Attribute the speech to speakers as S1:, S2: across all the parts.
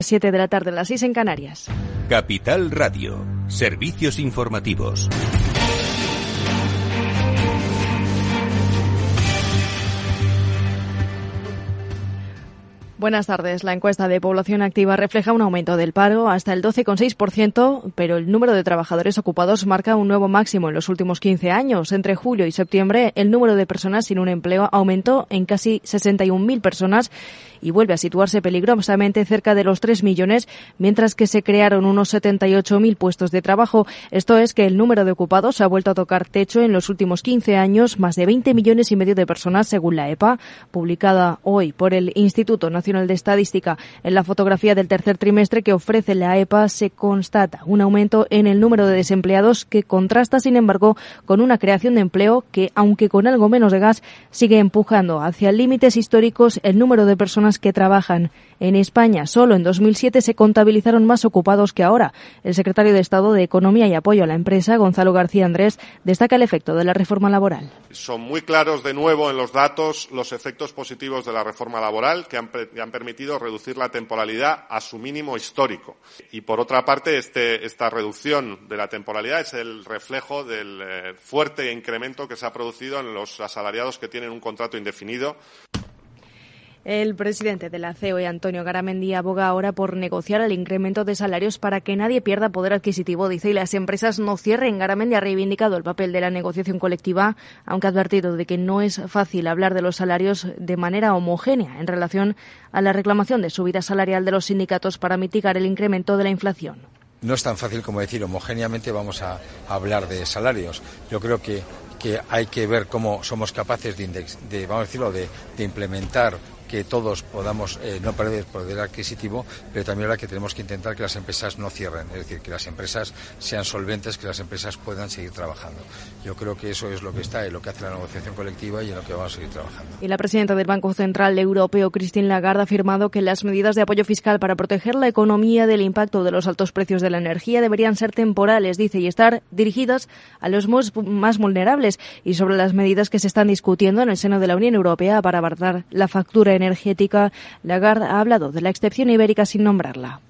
S1: 7 de la tarde, las 6 en Canarias.
S2: Capital Radio, servicios informativos.
S1: Buenas tardes. La encuesta de población activa refleja un aumento del paro hasta el 12,6%, pero el número de trabajadores ocupados marca un nuevo máximo en los últimos 15 años. Entre julio y septiembre, el número de personas sin un empleo aumentó en casi 61.000 personas y vuelve a situarse peligrosamente cerca de los 3 millones, mientras que se crearon unos 78.000 puestos de trabajo. Esto es que el número de ocupados ha vuelto a tocar techo en los últimos 15 años, más de 20 millones y medio de personas, según la EPA, publicada hoy por el Instituto Nacional de Estadística. En la fotografía del tercer trimestre que ofrece la EPA se constata un aumento en el número de desempleados que contrasta, sin embargo, con una creación de empleo que, aunque con algo menos de gas, sigue empujando hacia límites históricos el número de personas que trabajan. En España, solo en 2007 se contabilizaron más ocupados que ahora. El secretario de Estado de Economía y Apoyo a la Empresa, Gonzalo García Andrés, destaca el efecto de la reforma laboral.
S3: Son muy claros de nuevo en los datos los efectos positivos de la reforma laboral que han, han permitido reducir la temporalidad a su mínimo histórico. Y por otra parte, este, esta reducción de la temporalidad es el reflejo del eh, fuerte incremento que se ha producido en los asalariados que tienen un contrato indefinido.
S1: El presidente de la COE, Antonio Garamendi, aboga ahora por negociar el incremento de salarios para que nadie pierda poder adquisitivo, dice, y las empresas no cierren. Garamendi ha reivindicado el papel de la negociación colectiva, aunque ha advertido de que no es fácil hablar de los salarios de manera homogénea en relación a la reclamación de subida salarial de los sindicatos para mitigar el incremento de la inflación.
S4: No es tan fácil como decir homogéneamente vamos a hablar de salarios. Yo creo que, hay que ver cómo somos capaces de, de vamos a decirlo, de, de implementar que todos podamos eh, no perder poder adquisitivo, pero también ahora que tenemos que intentar que las empresas no cierren, es decir, que las empresas sean solventes, que las empresas puedan seguir trabajando. Yo creo que eso es lo que está en lo que hace la negociación colectiva y en lo que vamos a seguir trabajando.
S1: Y la presidenta del Banco Central Europeo, Christine Lagarde, ha afirmado que las medidas de apoyo fiscal para proteger la economía del impacto de los altos precios de la energía deberían ser temporales, dice, y estar dirigidas a los más vulnerables y sobre las medidas que se están discutiendo en el seno de la Unión Europea para abaratar la factura energética, Lagarde ha hablado de la excepción ibérica sin nombrarla.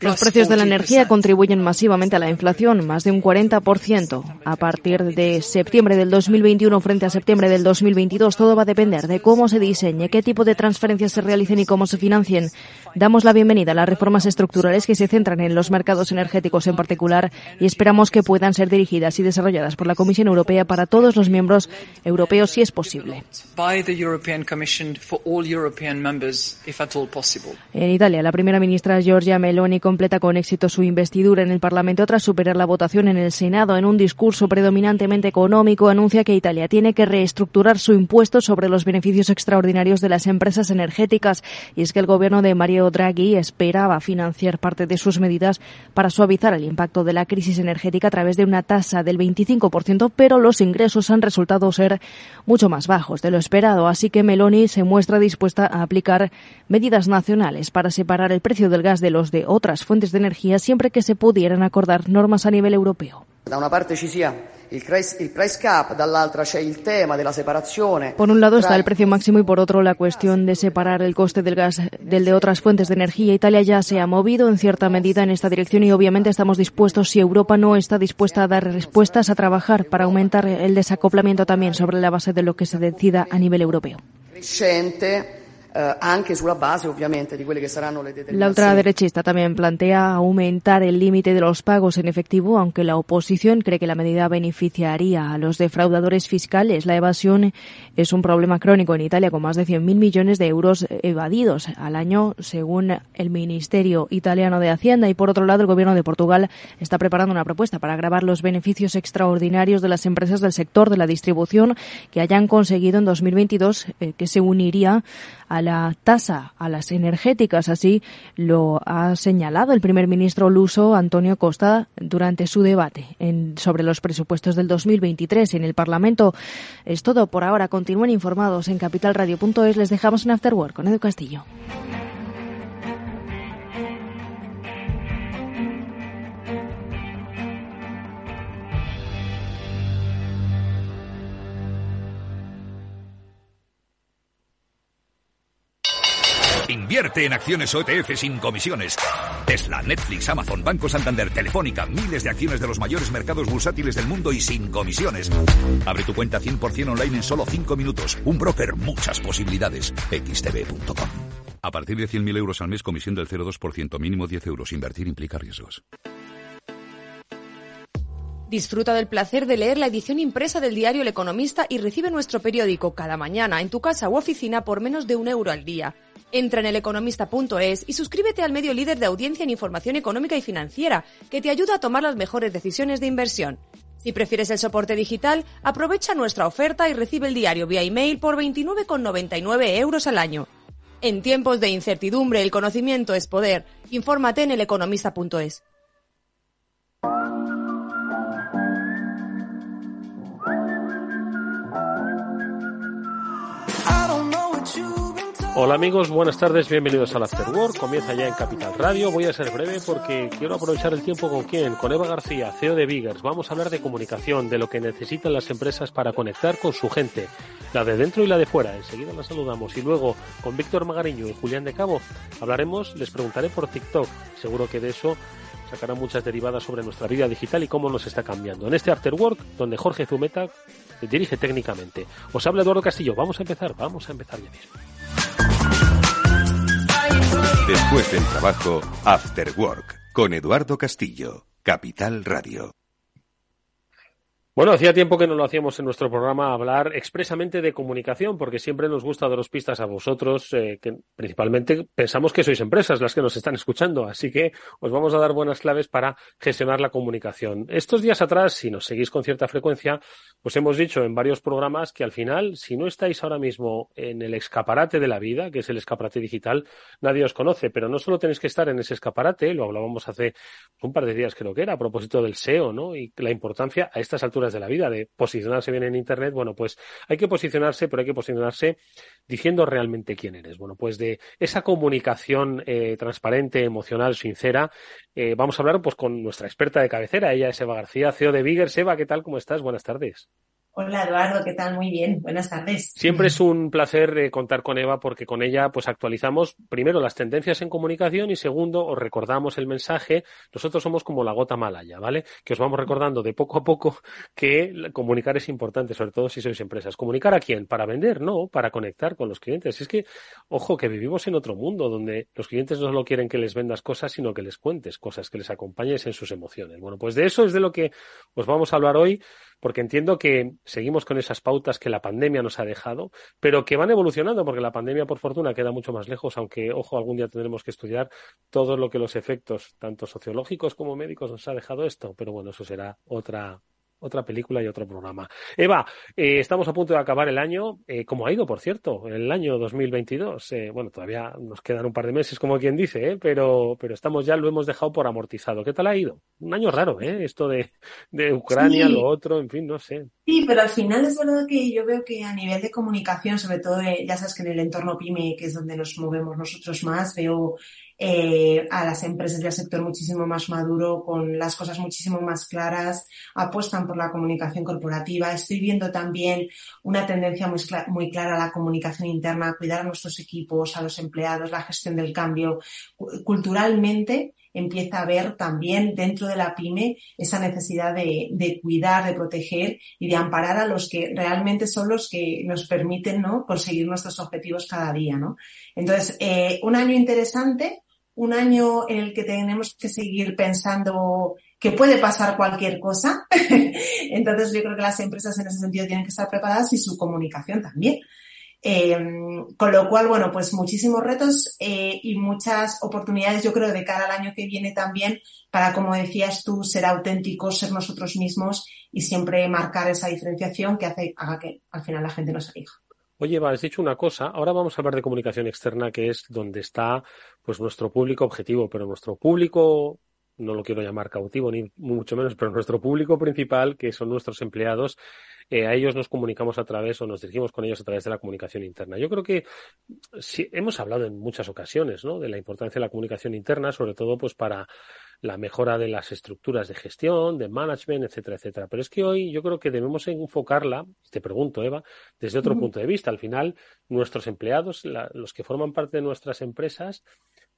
S1: Los precios de la energía contribuyen masivamente a la inflación, más de un 40%. A partir de septiembre del 2021 frente a septiembre del 2022, todo va a depender de cómo se diseñe, qué tipo de transferencias se realicen y cómo se financien. Damos la bienvenida a las reformas estructurales que se centran en los mercados energéticos en particular y esperamos que puedan ser dirigidas y desarrolladas por la Comisión Europea para todos los miembros europeos si es posible. En Italia, la primera ministra Giorgia Meloni completa con éxito su investidura en el Parlamento tras superar la votación en el Senado. En un discurso predominantemente económico, anuncia que Italia tiene que reestructurar su impuesto sobre los beneficios extraordinarios de las empresas energéticas. Y es que el gobierno de Mario Draghi esperaba financiar parte de sus medidas para suavizar el impacto de la crisis energética a través de una tasa del 25%, pero los ingresos han resultado ser mucho más bajos de lo esperado. Así que Meloni se muestra dispuesta a aplicar medidas nacionales para separar el precio del gas de los de otras fuentes de energía siempre que se pudieran acordar normas a nivel europeo. Por un lado está el precio máximo y por otro la cuestión de separar el coste del gas del de otras fuentes de energía. Italia ya se ha movido en cierta medida en esta dirección y obviamente estamos dispuestos, si Europa no está dispuesta a dar respuestas, a trabajar para aumentar el desacoplamiento también sobre la base de lo que se decida a nivel europeo.
S5: Eh,
S1: la ultraderechista también plantea aumentar el límite de los pagos en efectivo, aunque la oposición cree que la medida beneficiaría a los defraudadores fiscales. La evasión es un problema crónico en Italia, con más de 100.000 millones de euros evadidos al año, según el Ministerio Italiano de Hacienda. Y por otro lado, el Gobierno de Portugal está preparando una propuesta para agravar los beneficios extraordinarios de las empresas del sector de la distribución que hayan conseguido en 2022, eh, que se uniría a la tasa a las energéticas. Así lo ha señalado el primer ministro luso Antonio Costa durante su debate sobre los presupuestos del 2023 en el Parlamento. Es todo por ahora. Continúen informados en capitalradio.es. Les dejamos en Afterwork con Edu Castillo.
S2: Invierte en acciones OTF sin comisiones. Tesla, Netflix, Amazon, Banco Santander, Telefónica, miles de acciones de los mayores mercados bursátiles del mundo y sin comisiones. Abre tu cuenta 100% online en solo 5 minutos. Un broker, muchas posibilidades. xtb.com. A partir de 100.000 euros al mes, comisión del 0,2%, mínimo 10 euros. Invertir implica riesgos.
S6: Disfruta del placer de leer la edición impresa del diario El Economista y recibe nuestro periódico cada mañana en tu casa u oficina por menos de un euro al día. Entra en eleconomista.es y suscríbete al medio líder de audiencia en información económica y financiera, que te ayuda a tomar las mejores decisiones de inversión. Si prefieres el soporte digital, aprovecha nuestra oferta y recibe el diario vía email por 29,99 euros al año. En tiempos de incertidumbre, el conocimiento es poder. Infórmate en eleconomista.es.
S7: Hola amigos, buenas tardes, bienvenidos al After Work. Comienza ya en Capital Radio. Voy a ser breve porque quiero aprovechar el tiempo con quién, con Eva García, CEO de Biggers. Vamos a hablar de comunicación, de lo que necesitan las empresas para conectar con su gente, la de dentro y la de fuera. Enseguida la saludamos. Y luego con Víctor Magariño y Julián de Cabo hablaremos, les preguntaré por TikTok. Seguro que de eso sacará muchas derivadas sobre nuestra vida digital y cómo nos está cambiando. En este After Work, donde Jorge Zumeta dirige técnicamente. Os habla Eduardo Castillo. Vamos a empezar, vamos a empezar ya mismo.
S2: Después del trabajo, After Work, con Eduardo Castillo, Capital Radio.
S7: Bueno, hacía tiempo que no lo hacíamos en nuestro programa hablar expresamente de comunicación, porque siempre nos gusta daros pistas a vosotros, eh, que principalmente pensamos que sois empresas las que nos están escuchando, así que os vamos a dar buenas claves para gestionar la comunicación. Estos días atrás, si nos seguís con cierta frecuencia, pues hemos dicho en varios programas que al final, si no estáis ahora mismo en el escaparate de la vida, que es el escaparate digital, nadie os conoce, pero no solo tenéis que estar en ese escaparate, lo hablábamos hace un par de días creo que era, a propósito del SEO, ¿no? Y la importancia a estas alturas de la vida de posicionarse bien en Internet, bueno, pues hay que posicionarse, pero hay que posicionarse diciendo realmente quién eres. Bueno, pues de esa comunicación eh, transparente, emocional, sincera, eh, vamos a hablar pues con nuestra experta de cabecera, ella es Eva García, CEO de Bigger. Eva, ¿qué tal? ¿Cómo estás? Buenas tardes.
S8: Hola Eduardo, ¿qué tal? Muy bien, buenas tardes.
S7: Siempre es un placer eh, contar con Eva porque con ella pues actualizamos primero las tendencias en comunicación y segundo os recordamos el mensaje. Nosotros somos como la gota malaya, ¿vale? Que os vamos recordando de poco a poco que comunicar es importante, sobre todo si sois empresas. ¿Comunicar a quién? ¿Para vender? No, para conectar con los clientes. Es que, ojo, que vivimos en otro mundo donde los clientes no solo quieren que les vendas cosas, sino que les cuentes cosas, que les acompañes en sus emociones. Bueno, pues de eso es de lo que os vamos a hablar hoy porque entiendo que seguimos con esas pautas que la pandemia nos ha dejado, pero que van evolucionando, porque la pandemia, por fortuna, queda mucho más lejos, aunque, ojo, algún día tendremos que estudiar todo lo que los efectos, tanto sociológicos como médicos, nos ha dejado esto, pero bueno, eso será otra, otra película y otro programa. Eva, eh, estamos a punto de acabar el año. Eh, ¿Cómo ha ido, por cierto, el año 2022? Eh, bueno, todavía nos quedan un par de meses, como quien dice, ¿eh? pero, pero estamos ya, lo hemos dejado por amortizado. ¿Qué tal ha ido? Un año raro, ¿eh? Esto de, de Ucrania, lo otro, en fin, no sé.
S8: Sí, pero al final es verdad que yo veo que a nivel de comunicación, sobre todo, ya sabes que en el entorno PyME, que es donde nos movemos nosotros más, veo eh, a las empresas del sector muchísimo más maduro, con las cosas muchísimo más claras, apuestan por la comunicación corporativa. Estoy viendo también una tendencia muy, muy clara a la comunicación interna, a cuidar a nuestros equipos, a los empleados, la gestión del cambio. Culturalmente, empieza a ver también dentro de la pyme esa necesidad de, de, cuidar, de proteger y de amparar a los que realmente son los que nos permiten ¿no? conseguir nuestros objetivos cada día. ¿no? Entonces, eh, un año interesante, un año en el que tenemos que seguir pensando que puede pasar cualquier cosa. Entonces yo creo que las empresas en ese sentido tienen que estar preparadas y su comunicación también. Eh, con lo cual, bueno, pues muchísimos retos eh, y muchas oportunidades, yo creo, de cara al año que viene también para, como decías tú, ser auténticos, ser nosotros mismos y siempre marcar esa diferenciación que hace, haga que al final la gente nos elija.
S7: Oye, Eva, has dicho una cosa. Ahora vamos a hablar de comunicación externa, que es donde está pues nuestro público objetivo, pero nuestro público no lo quiero llamar cautivo ni mucho menos, pero nuestro público principal, que son nuestros empleados, eh, a ellos nos comunicamos a través o nos dirigimos con ellos a través de la comunicación interna. Yo creo que sí, hemos hablado en muchas ocasiones ¿no? de la importancia de la comunicación interna, sobre todo pues para la mejora de las estructuras de gestión, de management, etcétera, etcétera. Pero es que hoy yo creo que debemos enfocarla, te pregunto, Eva, desde otro punto de vista. Al final, nuestros empleados, los que forman parte de nuestras empresas,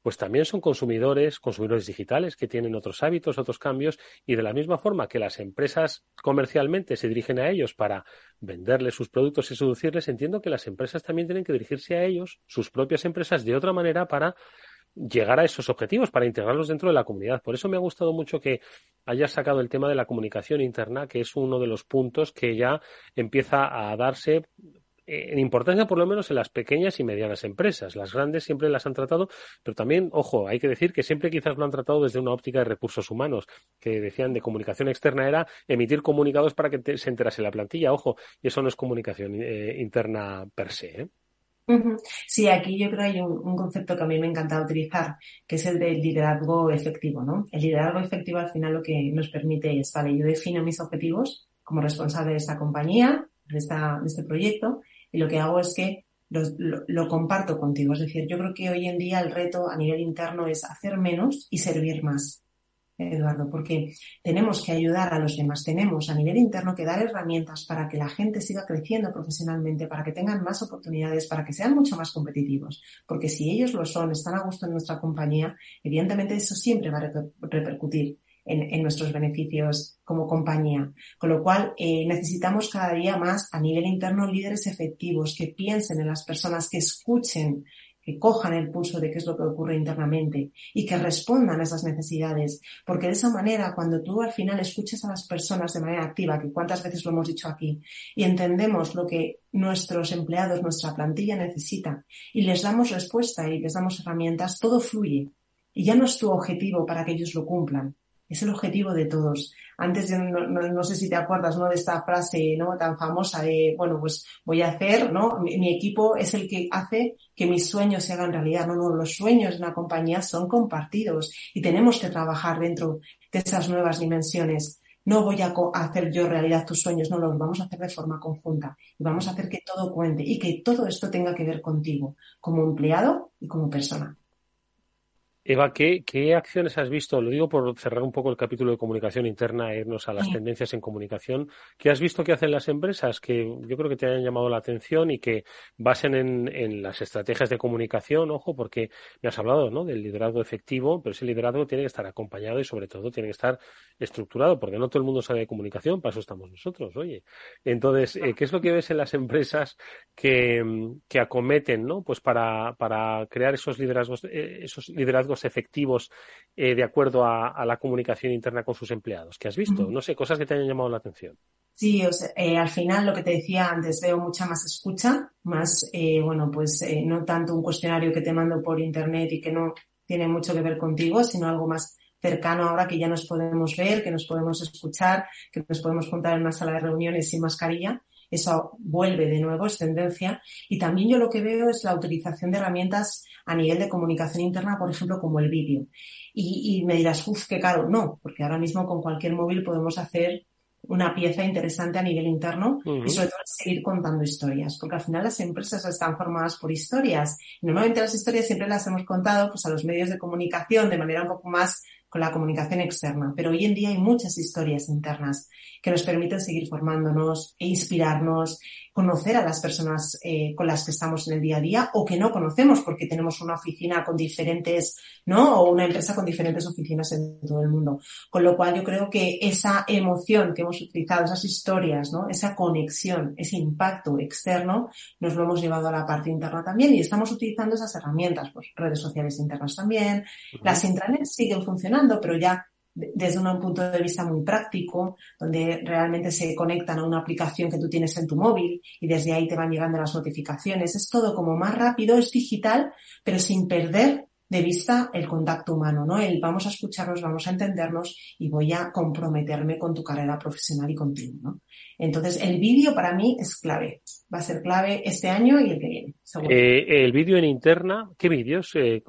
S7: pues también son consumidores, consumidores digitales que tienen otros hábitos, otros cambios, y de la misma forma que las empresas comercialmente se dirigen a ellos para venderles sus productos y seducirles, entiendo que las empresas también tienen que dirigirse a ellos, sus propias empresas, de otra manera para llegar a esos objetivos, para integrarlos dentro de la comunidad. Por eso me ha gustado mucho que hayas sacado el tema de la comunicación interna, que es uno de los puntos que ya empieza a darse en importancia por lo menos en las pequeñas y medianas empresas. Las grandes siempre las han tratado, pero también, ojo, hay que decir que siempre quizás lo han tratado desde una óptica de recursos humanos, que decían de comunicación externa era emitir comunicados para que se enterase la plantilla, ojo, y eso no es comunicación eh, interna per se. ¿eh?
S8: Sí, aquí yo creo que hay un, concepto que a mí me encanta utilizar, que es el del liderazgo efectivo, ¿no? El liderazgo efectivo al final lo que nos permite es, vale, yo defino mis objetivos como responsable de esta compañía, de, esta, de este proyecto, y lo que hago es que lo, lo, comparto contigo. Es decir, yo creo que hoy en día el reto a nivel interno es hacer menos y servir más. Eduardo, porque tenemos que ayudar a los demás, tenemos a nivel interno que dar herramientas para que la gente siga creciendo profesionalmente, para que tengan más oportunidades, para que sean mucho más competitivos, porque si ellos lo son, están a gusto en nuestra compañía, evidentemente eso siempre va a repercutir en, nuestros beneficios como compañía. Con lo cual, eh, necesitamos cada día más a nivel interno líderes efectivos que piensen en las personas, que escuchen que cojan el pulso de qué es lo que ocurre internamente y que respondan a esas necesidades. Porque de esa manera, cuando tú al final escuchas a las personas de manera activa, que cuántas veces lo hemos dicho aquí, y entendemos lo que nuestros empleados, nuestra plantilla necesita, y les damos respuesta y les damos herramientas, todo fluye. Y ya no es tu objetivo para que ellos lo cumplan, es el objetivo de todos. Antes, no, no, sé si te acuerdas, ¿no? De esta frase, ¿no? Tan famosa de, bueno, pues voy a hacer, ¿no? Mi, equipo es el que hace que mis sueños se hagan realidad. No, no, los sueños de una compañía son compartidos y tenemos que trabajar dentro de esas nuevas dimensiones. No voy a hacer yo realidad tus sueños, no, los vamos a hacer de forma conjunta y vamos a hacer que todo cuente y que todo esto tenga que ver contigo como empleado y como persona.
S7: Eva, ¿qué, acciones has visto? Lo digo por cerrar un poco el capítulo de comunicación interna e irnos a las tendencias en comunicación. ¿Qué has visto que hacen las empresas que yo creo que te hayan llamado la atención y que basen en, las estrategias de comunicación? Ojo, porque me has hablado ¿no? del liderazgo efectivo, pero ese liderazgo tiene que estar acompañado y sobre todo tiene que estar estructurado, porque no todo el mundo sabe de comunicación, para eso estamos nosotros, oye. Entonces, eh, ¿qué es lo que ves en las empresas que, acometen, ¿no? Pues para, para crear esos liderazgos, eh, esos liderazgos efectivos eh, de acuerdo a, la comunicación interna con sus empleados? ¿Qué has visto? No sé, cosas que te hayan llamado la atención.
S8: Sí, eh, al final lo que te decía antes, veo mucha más escucha, más, eh, bueno, pues no tanto un cuestionario que te mando por internet y que no tiene mucho que ver contigo, sino algo más cercano ahora que ya nos podemos ver, que nos podemos escuchar, que nos podemos juntar en una sala de reuniones sin mascarilla. Eso vuelve de nuevo, es tendencia. Y también yo lo que veo es la utilización de herramientas a nivel de comunicación interna, por ejemplo, como el vídeo. Y, me dirás, uff, qué caro. No, porque ahora mismo con cualquier móvil podemos hacer una pieza interesante a nivel interno y sobre todo seguir contando historias, porque al final las empresas están formadas por historias. Normalmente las historias siempre las hemos contado pues a los medios de comunicación de manera un poco más con la comunicación externa, pero hoy en día hay muchas historias internas que nos permiten seguir formándonos e inspirarnos conocer a las personas eh, con las que estamos en el día a día o que no conocemos porque tenemos una oficina con diferentes, ¿no? O una empresa con diferentes oficinas en todo el mundo. Con lo cual yo creo que esa emoción que hemos utilizado, esas historias, ¿no? Esa conexión, ese impacto externo, nos lo hemos llevado a la parte interna también y estamos utilizando esas herramientas, pues redes sociales internas también. Las intranets siguen funcionando, pero ya desde un punto de vista muy práctico, donde realmente se conectan a una aplicación que tú tienes en tu móvil y desde ahí te van llegando las notificaciones. Es todo como más rápido, es digital, pero sin perder de vista el contacto humano, ¿no? El vamos a escucharnos, vamos a entendernos y voy a comprometerme con tu carrera profesional y contigo, ¿no? Entonces, el vídeo para mí es clave. Va a ser clave este año y el que viene.
S7: Eh, el vídeo en interna, ¿qué vídeos? Eh,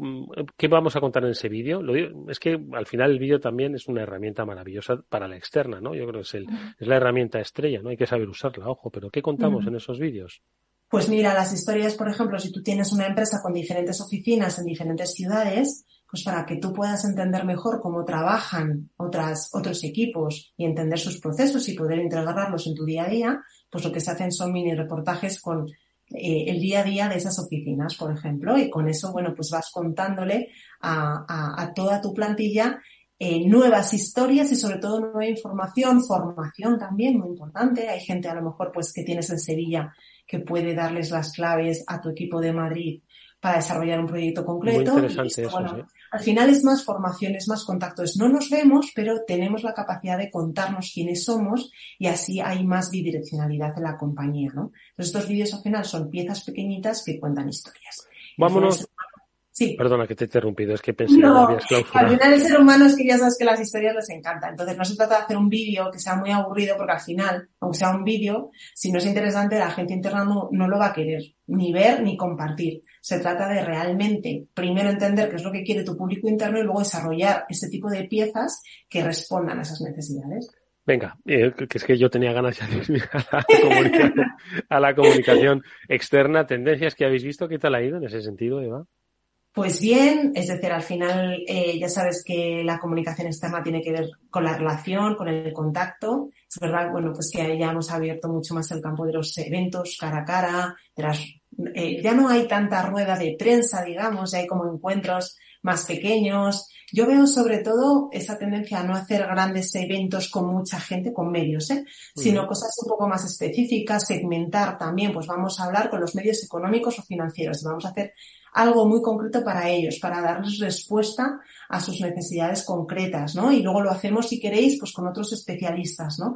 S7: ¿Qué vamos a contar en ese vídeo? Es que al final el vídeo también es una herramienta maravillosa para la externa, ¿no? Yo creo que es, el, es la herramienta estrella, ¿no? Hay que saber usarla, ojo, pero ¿qué contamos en esos vídeos?
S8: Pues mira, las historias, por ejemplo, si tú tienes una empresa con diferentes oficinas en diferentes ciudades, pues para que tú puedas entender mejor cómo trabajan otras, otros equipos y entender sus procesos y poder integrarlos en tu día a día, pues lo que se hacen son mini reportajes con eh, el día a día de esas oficinas, por ejemplo, y con eso, bueno, pues vas contándole a, toda tu plantilla eh, nuevas historias y sobre todo nueva información, formación también, muy importante. Hay gente a lo mejor pues que tienes en Sevilla que puede darles las claves a tu equipo de Madrid para desarrollar un proyecto concreto.
S7: Muy interesante eso,
S8: Al final es más formación, es más contactos. No nos vemos, pero tenemos la capacidad de contarnos quiénes somos y así hay más bidireccionalidad en la compañía, ¿no? estos vídeos al final son piezas pequeñitas que cuentan historias.
S7: Vámonos. Sí. Perdona que te he interrumpido, es que pensé que
S8: habías clausurado. Al final el ser humano es que ya sabes que las historias les encantan. Entonces no se trata de hacer un vídeo que sea muy aburrido porque al final, aunque sea un vídeo, si no es interesante, la gente interna no, no lo va a querer ni ver ni compartir. Se trata de realmente primero entender qué es lo que quiere tu público interno y luego desarrollar este tipo de piezas que respondan a esas necesidades.
S7: Venga, eh, que es que yo tenía ganas de ir a la, comunicación, a la comunicación externa, tendencias que habéis visto, ¿qué tal ha ido en ese sentido, Eva?
S8: Pues bien, es decir, al final eh, ya sabes que la comunicación externa tiene que ver con la relación, con el contacto. Es verdad, bueno, pues que ya hemos abierto mucho más el campo de los eventos cara a cara, eh, ya no hay tanta rueda de prensa, digamos, ya hay como encuentros más pequeños. Yo veo sobre todo esa tendencia a no hacer grandes eventos con mucha gente, con medios, ¿eh? sino cosas un poco más específicas, segmentar también, pues vamos a hablar con los medios económicos o financieros, vamos a hacer algo muy concreto para ellos, para darles respuesta a sus necesidades concretas, ¿no? Y luego lo hacemos, si queréis, pues con otros especialistas, ¿no?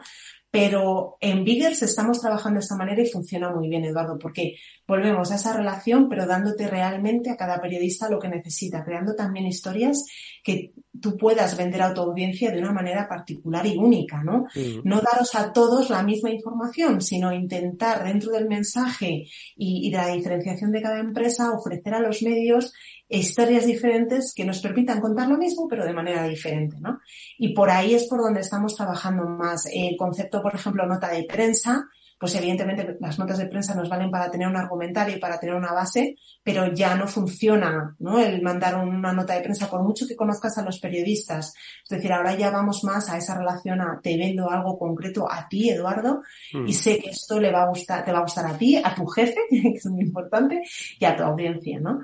S8: Pero en Biggers estamos trabajando de esta manera y funciona muy bien, Eduardo, porque volvemos a esa relación, pero dándote realmente a cada periodista lo que necesita, creando también historias que tú puedas vender a tu audiencia de una manera particular y única, ¿no? No daros a todos la misma información, sino intentar dentro del mensaje y, y de la diferenciación de cada empresa ofrecer a los medios historias diferentes que nos permitan contar lo mismo, pero de manera diferente, ¿no? Y por ahí es por donde estamos trabajando más. El concepto, por ejemplo, nota de prensa, pues evidentemente las notas de prensa nos valen para tener un argumentario y para tener una base, pero ya no funciona, ¿no? El mandar una nota de prensa por mucho que conozcas a los periodistas. Es decir, ahora ya vamos más a esa relación a te vendo algo concreto a ti, Eduardo, y mm. sé que esto le va a gustar, te va a gustar a ti, a tu jefe, que es muy importante, y a tu audiencia, ¿no?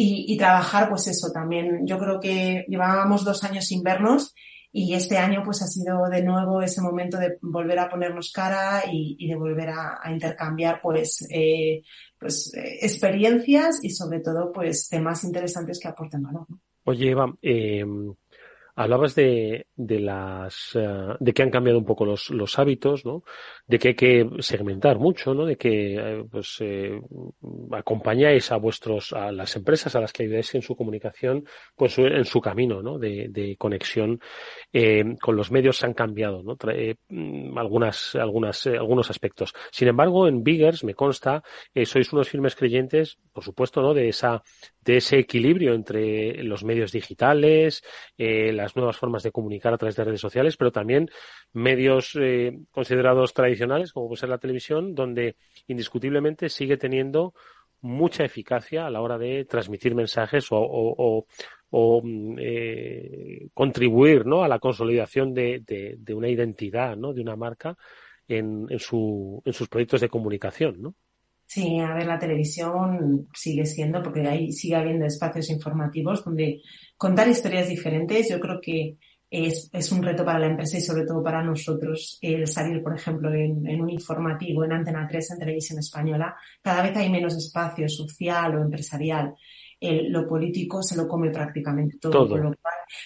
S8: Y, trabajar, pues eso también. Yo creo que llevábamos dos años sin vernos y este año pues ha sido de nuevo ese momento de volver a ponernos cara y, de volver a, intercambiar pues, eh, pues eh, experiencias y sobre todo pues temas interesantes que aporten valor.
S7: Oye Eva, eh, Hablabas de, de las eh, de que han cambiado un poco los, los hábitos, ¿no? De que hay que segmentar mucho, ¿no? De que eh, pues eh, acompañáis a vuestros a las empresas a las que ayudáis en su comunicación, pues en su camino, ¿no? De, de conexión con los medios se han cambiado, ¿no? Mm, algunas algunas algunos aspectos. Sin embargo, en Biggers me consta sois unos firmes creyentes, por supuesto, ¿no? De esa de ese equilibrio entre los medios digitales, eh, las nuevas formas de comunicar a través de redes sociales, pero también medios eh, considerados tradicionales, como puede ser la televisión, donde indiscutiblemente sigue teniendo mucha eficacia a la hora de transmitir mensajes o, mm, eh, contribuir ¿no? a la consolidación de, una identidad, ¿no? de una marca en, en, su, en sus proyectos de comunicación. ¿no?
S8: Sí, a ver, la televisión sigue siendo, porque ahí sigue habiendo espacios informativos donde contar historias diferentes, yo creo que es, es un reto para la empresa y sobre todo para nosotros el salir, por ejemplo, en, en, un informativo, en Antena 3, en televisión española. Cada vez hay menos espacio social o empresarial. El, lo político se lo come prácticamente todo.
S7: todo.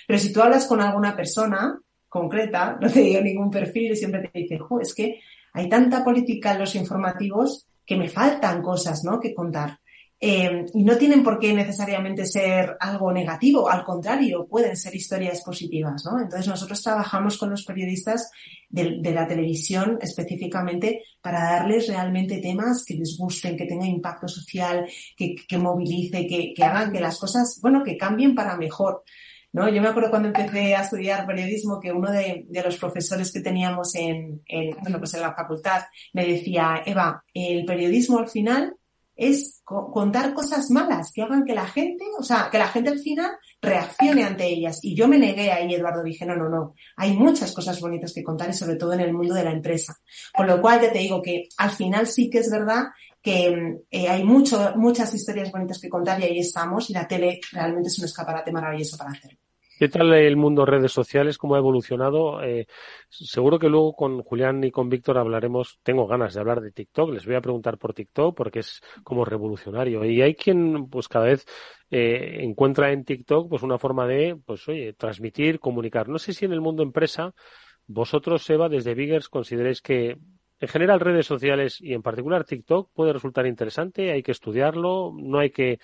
S8: pero si tú hablas con alguna persona concreta, no te digo ningún perfil, y siempre te dicen, es que hay tanta política en los informativos que me faltan cosas, ¿no? Que contar. Eh, y no tienen por qué necesariamente ser algo negativo, al contrario, pueden ser historias positivas, ¿no? Entonces nosotros trabajamos con los periodistas de, la televisión específicamente para darles realmente temas que les gusten, que tengan impacto social, que, que movilice, que, que hagan que las cosas, bueno, que cambien para mejor. ¿no? Yo me acuerdo cuando empecé a estudiar periodismo que uno de, de los profesores que teníamos en, en, bueno, pues en la facultad me decía, Eva, el periodismo al final es contar cosas malas que hagan que la gente, o sea, que la gente al final reaccione ante ellas. Y yo me negué ahí, Eduardo, dije, no, no, no, hay muchas cosas bonitas que contar y sobre todo en el mundo de la empresa. Con lo cual ya te digo que al final sí que es verdad que eh, hay mucho, muchas historias bonitas que contar y ahí estamos y la tele realmente es un escaparate maravilloso para hacerlo.
S7: ¿Qué tal el mundo redes sociales? ¿Cómo ha evolucionado? Eh, seguro que luego con Julián y con Víctor hablaremos, tengo ganas de hablar de TikTok, les voy a preguntar por TikTok porque es como revolucionario. Y hay quien pues cada vez eh, encuentra en TikTok pues una forma de, pues oye, transmitir, comunicar. No sé si en el mundo empresa vosotros, Eva, desde Biggers, consideréis que en general redes sociales y en particular TikTok puede resultar interesante, hay que estudiarlo, no hay que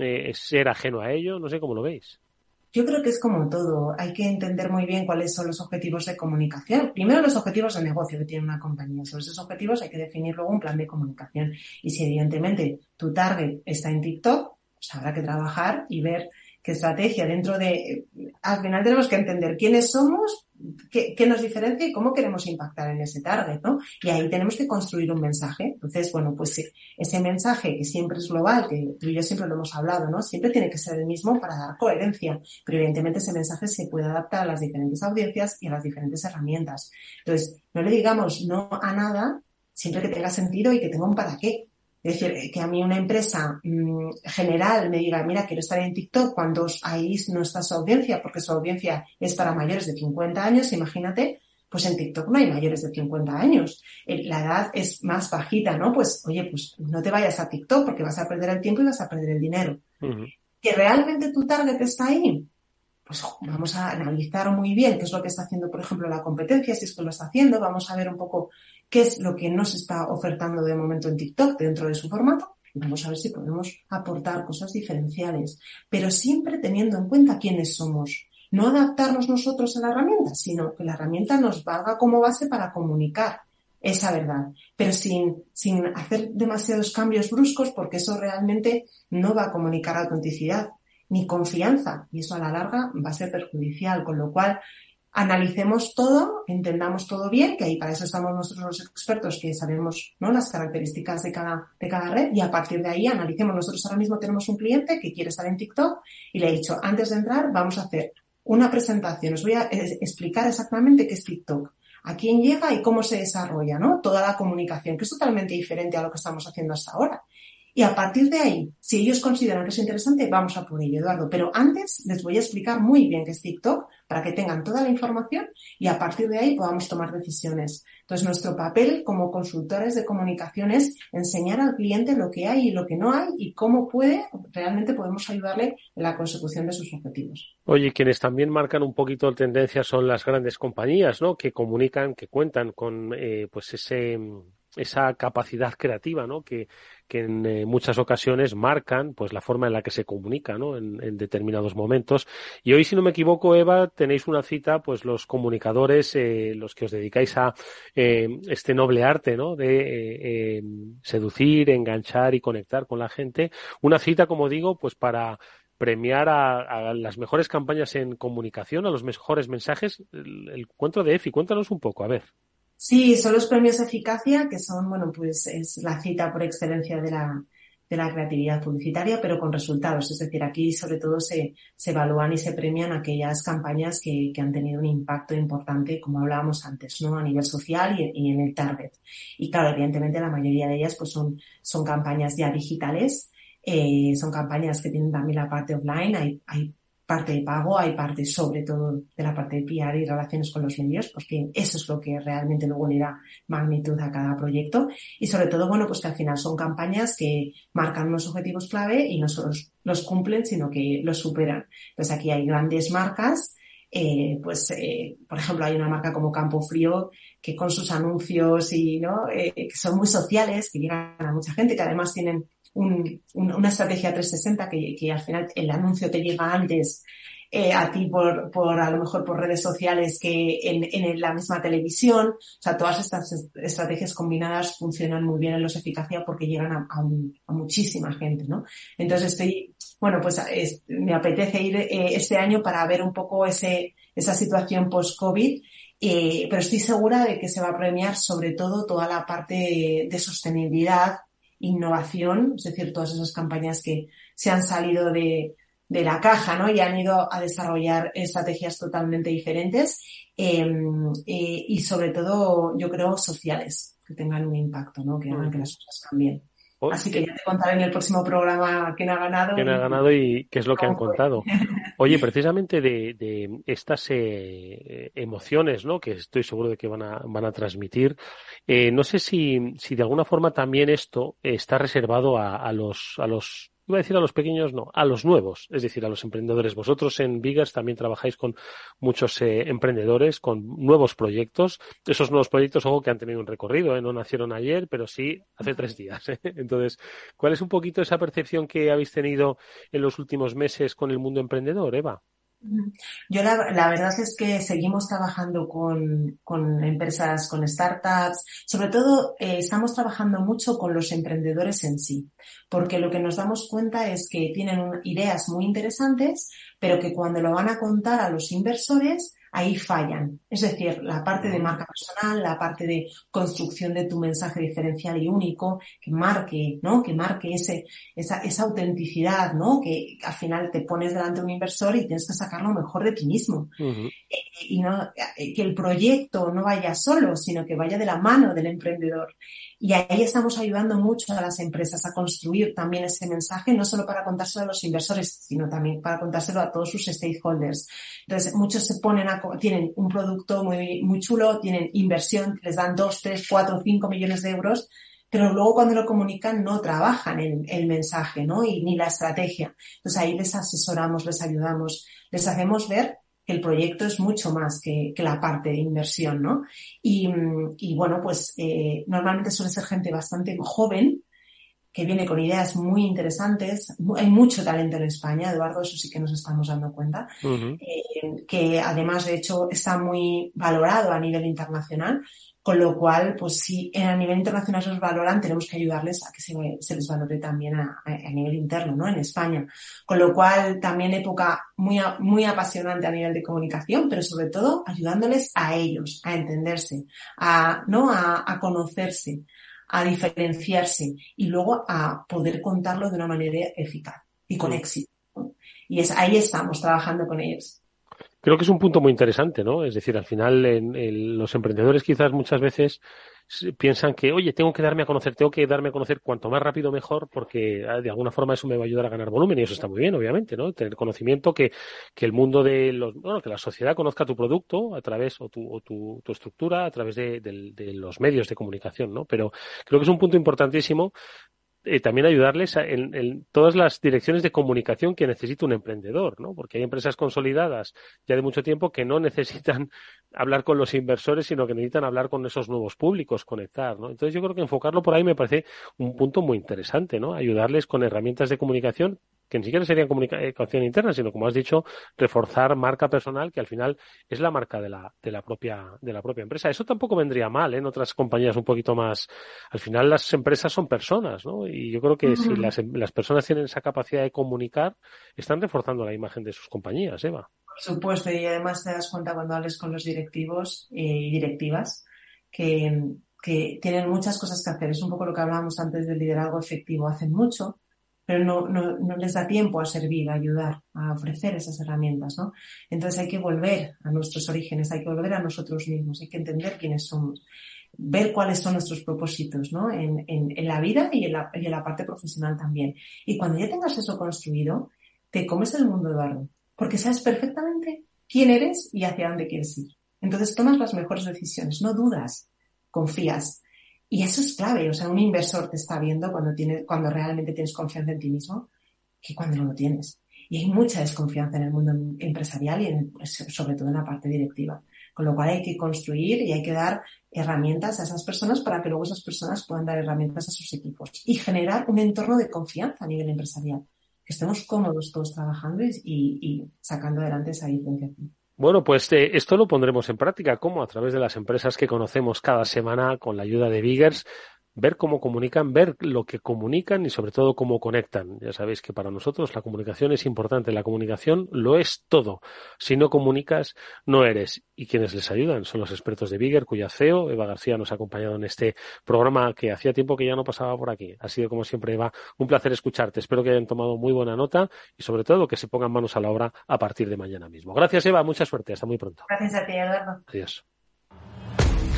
S7: eh, ser ajeno a ello, no sé cómo lo veis.
S8: Yo creo que es como todo. Hay que entender muy bien cuáles son los objetivos de comunicación. Primero los objetivos de negocio que tiene una compañía. Sobre esos objetivos hay que definir luego un plan de comunicación. Y si evidentemente tu target está en TikTok, pues habrá que trabajar y ver qué estrategia dentro de... Al final tenemos que entender quiénes somos, qué, nos diferencia y cómo queremos impactar en ese target, ¿no? Y ahí tenemos que construir un mensaje. Entonces, bueno, pues ese mensaje que siempre es global, que tú y yo siempre lo hemos hablado, ¿no? Siempre tiene que ser el mismo para dar coherencia, pero evidentemente ese mensaje se puede adaptar a las diferentes audiencias y a las diferentes herramientas. Entonces, no le digamos no a nada siempre que tenga sentido y que tenga un para qué. Es decir, que a mí una empresa mmm, general me diga, mira, quiero estar en TikTok cuando ahí no está su audiencia, porque su audiencia es para mayores de 50 años, imagínate, pues en TikTok no hay mayores de 50 años. La edad es más bajita, ¿no? Pues, oye, pues no te vayas a TikTok porque vas a perder el tiempo y vas a perder el dinero. Uh -huh. Que realmente tu target está ahí. Pues vamos a analizar muy bien qué es lo que está haciendo, por ejemplo, la competencia, si es que lo está haciendo, vamos a ver un poco qué es lo que nos está ofertando de momento en TikTok dentro de su formato vamos a ver si podemos aportar cosas diferenciales, pero siempre teniendo en cuenta quiénes somos. No adaptarnos nosotros a la herramienta, sino que la herramienta nos valga como base para comunicar esa verdad, pero sin, sin hacer demasiados cambios bruscos porque eso realmente no va a comunicar autenticidad ni confianza y eso a la larga va a ser perjudicial, con lo cual analicemos todo, entendamos todo bien, que ahí para eso estamos nosotros los expertos que sabemos ¿no? las características de cada, de cada red y a partir de ahí analicemos. Nosotros ahora mismo tenemos un cliente que quiere estar en TikTok y le he dicho, antes de entrar vamos a hacer una presentación, os voy a explicar exactamente qué es TikTok, a quién llega y cómo se desarrolla, ¿no? Toda la comunicación, que es totalmente diferente a lo que estamos haciendo hasta ahora. Y a partir de ahí, si ellos consideran que es interesante, vamos a por ello, Eduardo. Pero antes les voy a explicar muy bien qué es TikTok para que tengan toda la información y a partir de ahí podamos tomar decisiones. Entonces, nuestro papel como consultores de comunicación es enseñar al cliente lo que hay y lo que no hay y cómo puede, realmente podemos ayudarle en la consecución de sus objetivos.
S7: Oye, quienes también marcan un poquito tendencia son las grandes compañías, ¿no? Que comunican, que cuentan con, eh, pues ese esa capacidad creativa, ¿no? Que, que en eh, muchas ocasiones marcan, pues, la forma en la que se comunica, ¿no? En, en, determinados momentos. Y hoy, si no me equivoco, Eva, tenéis una cita, pues, los comunicadores, eh, los que os dedicáis a eh, este noble arte, ¿no? De eh, seducir, enganchar y conectar con la gente. Una cita, como digo, pues, para premiar a, a, las mejores campañas en comunicación, a los mejores mensajes. El, el encuentro de EFI, cuéntanos un poco, a ver.
S8: Sí, son los premios eficacia, que son, bueno, pues es la cita por excelencia de la, de la creatividad publicitaria, pero con resultados. Es decir, aquí sobre todo se, se evalúan y se premian aquellas campañas que, que han tenido un impacto importante, como hablábamos antes, ¿no? A nivel social y, y, en el target. Y claro, evidentemente la mayoría de ellas pues son, son campañas ya digitales, eh, son campañas que tienen también la parte offline, hay, hay parte de pago, hay parte sobre todo de la parte de PR y relaciones con los medios, porque eso es lo que realmente luego le da magnitud a cada proyecto. Y sobre todo, bueno, pues que al final son campañas que marcan unos objetivos clave y no solo los cumplen, sino que los superan. Entonces aquí hay grandes marcas eh, pues, eh, por ejemplo, hay una marca como Campo Frío que con sus anuncios y, ¿no? Eh, que son muy sociales, que llegan a mucha gente, que además tienen una estrategia 360 que, al final el anuncio te llega antes eh, a ti por, por, a lo mejor por redes sociales que en, en, la misma televisión. O sea, todas estas estrategias combinadas funcionan muy bien en los eficacia porque llegan a, a, muchísima gente, ¿no? Entonces estoy, bueno, pues me apetece ir eh, este año para ver un poco ese, esa situación post-COVID. Eh, pero estoy segura de que se va a premiar sobre todo toda la parte de sostenibilidad, innovación, es decir, todas esas campañas que se han salido de, de la caja, ¿no? Y han ido a desarrollar estrategias totalmente diferentes em, eh, y sobre todo, yo creo, sociales, que tengan un impacto, ¿no? Que hagan que las cosas cambien. Así que ya te contaré en el próximo programa quién ha ganado.
S7: Quién ha ganado y qué es lo que han contado. Oye, precisamente de, estas eh, emociones, ¿no? Que estoy seguro de que van a, van a transmitir. Eh, no sé si, si de alguna forma también esto está reservado a, a los, a los iba a decir a los pequeños, no, a los nuevos, es decir, a los emprendedores. Vosotros en Biggers también trabajáis con muchos eh, emprendedores, con nuevos proyectos. Esos nuevos proyectos, ojo, que han tenido un recorrido, ¿eh? no nacieron ayer, pero sí hace tres días. ¿eh? Entonces, ¿cuál es un poquito esa percepción que habéis tenido en los últimos meses con el mundo emprendedor, Eva?
S8: Yo la, verdad es que seguimos trabajando con, con empresas, con startups. Sobre todo eh, estamos trabajando mucho con los emprendedores en sí, porque lo que nos damos cuenta es que tienen ideas muy interesantes, pero que cuando lo van a contar a los inversores ahí fallan. Es decir, la parte de marca personal, la parte de construcción de tu mensaje diferencial y único, que marque, ¿no? Que marque ese, esa, esa autenticidad, ¿no? Que al final te pones delante de un inversor y tienes que sacar lo mejor de ti mismo. Eh, y no, eh, que el proyecto no vaya solo, sino que vaya de la mano del emprendedor. Y ahí estamos ayudando mucho a las empresas a construir también ese mensaje, no solo para contárselo a los inversores, sino también para contárselo a todos sus stakeholders. Entonces, muchos se ponen a, tienen un producto muy, muy chulo, tienen inversión, les dan dos, tres, cuatro, cinco millones de euros, pero luego cuando lo comunican no trabajan el, el mensaje, ¿no? Y ni la estrategia. Entonces ahí les asesoramos, les ayudamos, les hacemos ver que el proyecto es mucho más que, que la parte de inversión, ¿no? Y, y bueno, pues eh, normalmente suele ser gente bastante joven, que viene con ideas muy interesantes. Hay mucho talento en España, Eduardo, eso sí que nos estamos dando cuenta, eh, que además, de hecho, está muy valorado a nivel internacional, con lo cual, pues si a nivel internacional se los valoran, tenemos que ayudarles a que se, se les valore también a, a, nivel interno, ¿no? En España. Con lo cual, también época muy, muy apasionante a nivel de comunicación, pero sobre todo ayudándoles a ellos, a entenderse, a, ¿no? A, a conocerse, a diferenciarse y luego a poder contarlo de una manera eficaz y con éxito. Y es, ahí estamos trabajando con ellos.
S7: Creo que es un punto muy interesante, ¿no? Es decir, al final en, los emprendedores quizás muchas veces piensan que, oye, tengo que darme a conocer, tengo que darme a conocer cuanto más rápido mejor, porque ah, de alguna forma eso me va a ayudar a ganar volumen y eso está muy bien, obviamente, ¿no? Tener conocimiento que, que el mundo de los, bueno, que la sociedad conozca tu producto a través, o tu, o tu, tu estructura a través de, de, de, los medios de comunicación, ¿no? Pero creo que es un punto importantísimo eh, también ayudarles en, en, todas las direcciones de comunicación que necesita un emprendedor, ¿no? Porque hay empresas consolidadas ya de mucho tiempo que no necesitan hablar con los inversores, sino que necesitan hablar con esos nuevos públicos, conectar, ¿no? Entonces yo creo que enfocarlo por ahí me parece un punto muy interesante, ¿no? Ayudarles con herramientas de comunicación que ni siquiera serían comunicación interna, sino como has dicho, reforzar marca personal, que al final es la marca de la, de la propia, de la propia empresa. Eso tampoco vendría mal, ¿eh? en otras compañías un poquito más. Al final las empresas son personas, ¿no? Y yo creo que uh -huh. si las, las personas tienen esa capacidad de comunicar, están reforzando la imagen de sus compañías, Eva.
S8: Por supuesto, y además te das cuenta cuando hables con los directivos y directivas que, que tienen muchas cosas que hacer. Es un poco lo que hablábamos antes del liderazgo efectivo. Hacen mucho, pero no, no, no, les da tiempo a servir, a ayudar, a ofrecer esas herramientas, ¿no? Entonces hay que volver a nuestros orígenes, hay que volver a nosotros mismos, hay que entender quiénes somos, ver cuáles son nuestros propósitos, ¿no? En, en, la vida y en la, y en la parte profesional también. Y cuando ya tengas eso construido, te comes el mundo, Eduardo, porque sabes perfectamente quién eres y hacia dónde quieres ir. Entonces tomas las mejores decisiones, no dudas, confías, y eso es clave, o sea, un inversor te está viendo cuando, tiene, cuando realmente tienes confianza en ti mismo que cuando no lo tienes. Y hay mucha desconfianza en el mundo empresarial y en, pues, sobre todo en la parte directiva. Con lo cual hay que construir y hay que dar herramientas a esas personas para que luego esas personas puedan dar herramientas a sus equipos y generar un entorno de confianza a nivel empresarial, que estemos cómodos todos trabajando y, sacando adelante esa diferenciación.
S7: Bueno, pues eh, esto lo pondremos en práctica, como a través de las empresas que conocemos cada semana con la ayuda de Biggers, ver cómo comunican, ver lo que comunican y sobre todo cómo conectan. Ya sabéis que para nosotros la comunicación es importante, la comunicación lo es todo. Si no comunicas, no eres. Y quienes les ayudan son los expertos de Bigger, cuya CEO, Eva García, nos ha acompañado en este programa que hacía tiempo que ya no pasaba por aquí. Ha sido como siempre, Eva, un placer escucharte. Espero que hayan tomado muy buena nota y sobre todo que se pongan manos a la obra a partir de mañana mismo. Gracias, Eva. Mucha suerte. Hasta muy pronto.
S8: Gracias a ti, Eduardo.
S7: Adiós.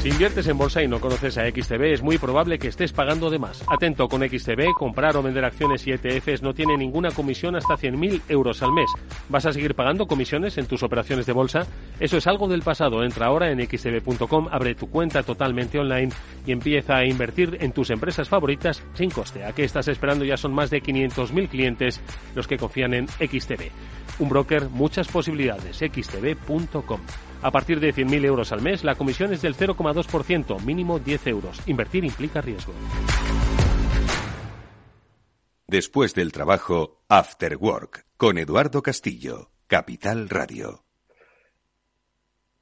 S7: Si inviertes en bolsa y no conoces a XTB, es muy probable que estés pagando de más. Atento con XTB, comprar o vender acciones y ETFs no tiene ninguna comisión hasta 100.000 euros al mes. ¿Vas a seguir pagando comisiones en tus operaciones de bolsa? Eso es algo del pasado. Entra ahora en xtb.com, abre tu cuenta totalmente online y empieza a invertir en tus empresas favoritas sin coste. ¿A qué estás esperando? Ya son más de 500.000 clientes los que confían en XTB. Un broker, muchas posibilidades. xtb.com. A partir de 100.000 euros al mes, la comisión es del 0,2%, mínimo 10 euros. Invertir implica riesgo.
S2: Después del trabajo, After Work, con Eduardo Castillo, Capital Radio.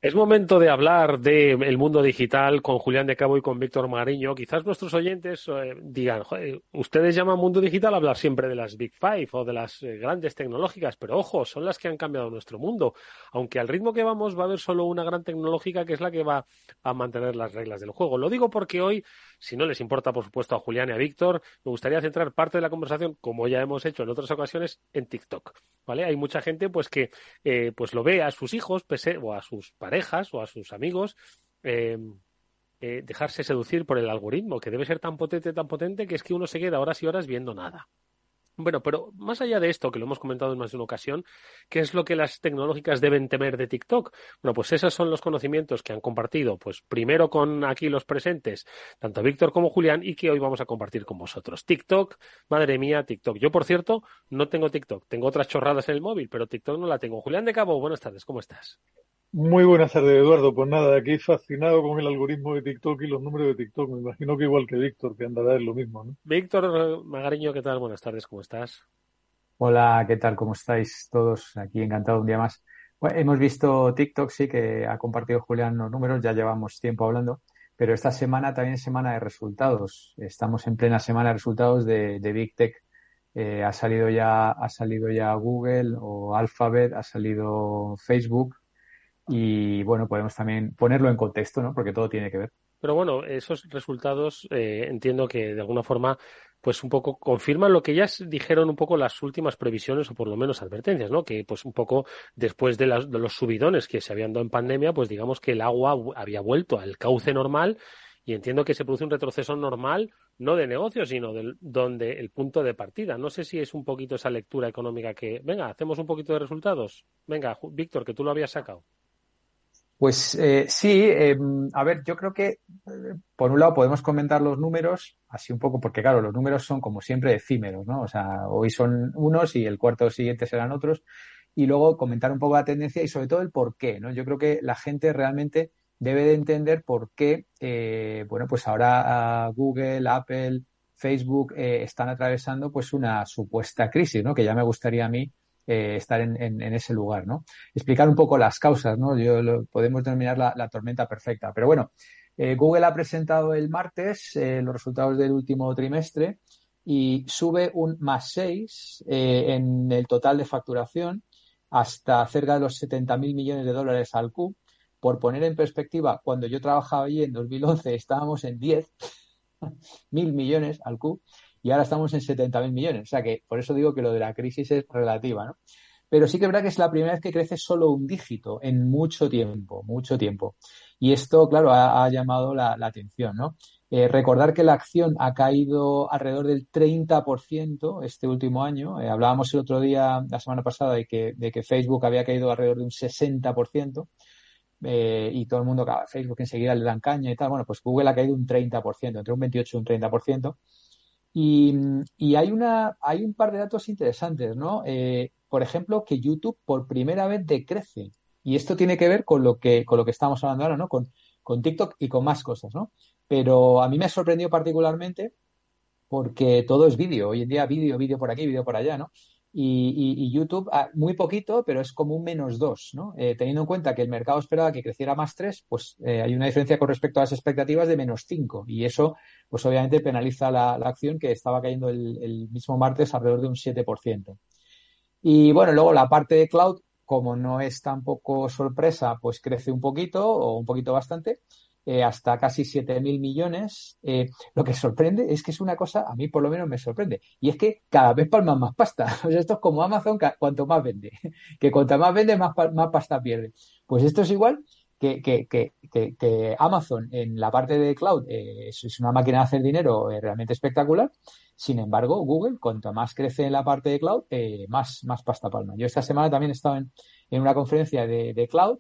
S7: Es momento de hablar del mundo digital con Julián de Cabo y con Víctor Mariño. Quizás nuestros oyentes eh, digan, ustedes llaman mundo digital hablar siempre de las Big Five o de las eh, grandes tecnológicas, pero ojo, son las que han cambiado nuestro mundo. Aunque al ritmo que vamos va a haber solo una gran tecnológica que es la que va a mantener las reglas del juego. Lo digo porque hoy si no les importa, por supuesto, a Julián y a Víctor, me gustaría centrar parte de la conversación, como ya hemos hecho en otras ocasiones, en TikTok. ¿Vale? Hay mucha gente pues que eh, pues lo ve a sus hijos o a sus parejas o a sus amigos eh, eh, dejarse seducir por el algoritmo, que debe ser tan potente, tan potente, que es que uno se queda horas y horas viendo nada. Bueno, pero más allá de esto, que lo hemos comentado en más de una ocasión, ¿qué es lo que las tecnológicas deben temer de TikTok? Bueno, pues esos son los conocimientos que han compartido, pues primero con aquí los presentes, tanto Víctor como Julián, y que hoy vamos a compartir con vosotros. TikTok, madre mía, TikTok. Yo, por cierto, no tengo TikTok, tengo otras chorradas en el móvil, pero TikTok no la tengo. Julián de Cabo, buenas tardes, ¿cómo estás?
S9: Muy buenas tardes, Eduardo. Pues nada, aquí fascinado con el algoritmo de TikTok y los números de TikTok. Me imagino que igual que Víctor, que andará en lo mismo, ¿no?
S7: Víctor Magariño, ¿qué tal? Buenas tardes, ¿cómo estás?
S10: Hola, ¿qué tal? ¿Cómo estáis todos? Aquí encantado un día más. hemos visto TikTok, sí, que ha compartido Julián los números, ya llevamos tiempo hablando, pero esta semana también es semana de resultados. Estamos en plena semana de resultados de, Big Tech. Eh, ha salido ya, ha salido ya Google o Alphabet, ha salido Facebook, y bueno, podemos también ponerlo en contexto, ¿no? Porque todo tiene que ver.
S7: Pero bueno, esos resultados eh, entiendo que de alguna forma pues un poco confirman lo que ya dijeron un poco las últimas previsiones o por lo menos advertencias, ¿no? Que pues un poco después de, de los subidones que se habían dado en pandemia, pues digamos que el agua había vuelto al cauce normal y entiendo que se produce un retroceso normal, no de negocio, sino del donde el punto de partida. No sé si es un poquito esa lectura económica que, venga, hacemos un poquito de resultados. Venga, Víctor, que tú lo habías sacado.
S10: Pues eh, sí, em, a ver, yo creo que eh, por un lado podemos comentar los números, así un poco, porque claro, los números son como siempre efímeros, ¿no? O sea, hoy son unos y el cuarto siguiente serán otros, y luego comentar un poco la tendencia y sobre todo el por qué, ¿no? Yo creo que la gente realmente debe de entender por qué, eh, bueno, pues ahora Google, Apple, Facebook están atravesando pues una supuesta crisis, ¿no? Que ya me gustaría a mí eh, estar en, ese lugar, ¿no? Explicar un poco las causas, ¿no? Yo lo, podemos denominar la, tormenta perfecta. Pero bueno, eh, Google ha presentado el martes eh, los resultados del último trimestre y sube un más 6 en el total de facturación hasta cerca de los 70.000 millones de dólares al Q. Por poner en perspectiva, cuando yo trabajaba allí en 2011 estábamos en 10 mil millones al Q y ahora estamos en 70.000 millones. O sea que por eso digo que lo de la crisis es relativa, ¿no? Pero sí que es verdad que es la primera vez que crece solo un dígito en mucho tiempo, mucho tiempo. Y esto, claro, ha, llamado la, atención, ¿no? Eh, recordar que la acción ha caído alrededor del 30% este último año. Eh, hablábamos el otro día, la semana pasada, de que, de que Facebook había caído alrededor de un 60%. Eh, y todo el mundo, Facebook enseguida le dan caña y tal. Bueno, pues Google ha caído un 30%, entre un 28 y un 30%. Y, y, hay, una, un par de datos interesantes, ¿no? Eh, por ejemplo, que YouTube por primera vez decrece Y esto tiene que ver con lo que, con lo que estamos hablando ahora, ¿no? Con, con TikTok y con más cosas, ¿no? Pero a mí me ha sorprendido particularmente porque todo es vídeo. Hoy en día vídeo, vídeo por aquí, vídeo por allá, ¿no? Y, YouTube, ah, muy poquito, pero es como un menos dos, ¿no? Eh, teniendo en cuenta que el mercado esperaba que creciera más tres, pues eh, hay una diferencia con respecto a las expectativas de menos cinco. Y eso, pues obviamente penaliza la, acción que estaba cayendo el, el, mismo martes alrededor de un 7%. Y bueno, luego la parte de cloud, como no es tampoco sorpresa, pues crece un poquito o un poquito bastante. Eh, hasta casi 7.000 millones. Eh, lo que sorprende es que es una cosa, a mí por lo menos me sorprende, y es que cada vez palman más pasta. Esto es como Amazon, cuanto más vende, que cuanto más vende, más, más pasta pierde. Pues esto es igual que, que, que, que Amazon en la parte de cloud eh, es, una máquina de hacer dinero realmente espectacular. Sin embargo, Google, cuanto más crece en la parte de cloud, más, más pasta palma. Yo esta semana también he estado en, una conferencia de, de cloud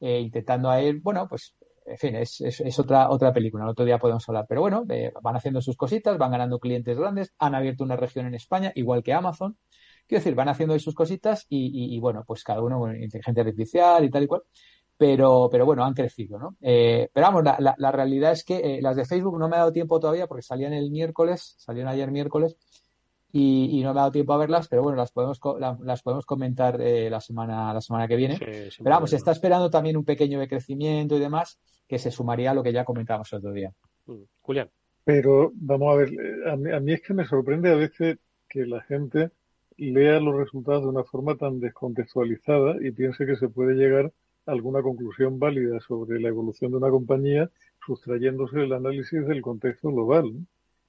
S10: intentando a ir, bueno, pues en fin, es, otra, otra película, el otro día podemos hablar. Pero bueno, van haciendo sus cositas, van ganando clientes grandes, han abierto una región en España, igual que Amazon. Quiero decir, van haciendo sus cositas y, bueno, pues cada uno con inteligencia artificial y tal y cual. Pero, pero bueno, han crecido, ¿no? Eh, pero vamos, la, la, realidad es que eh, las de Facebook no me ha dado tiempo todavía porque salían el miércoles, salieron ayer miércoles, y, no me ha dado tiempo a verlas, pero bueno, las podemos, las podemos comentar eh, la, semana, la semana que viene. pero vamos, se está esperando también un pequeño decrecimiento y demás que se sumaría a lo que ya comentábamos el otro día.
S7: Mm, Julián.
S9: Pero vamos a ver, eh, a mí, a mí es que me sorprende a veces que la gente lea los resultados de una forma tan descontextualizada y piense que se puede llegar a alguna conclusión válida sobre la evolución de una compañía sustrayéndose el análisis del contexto global.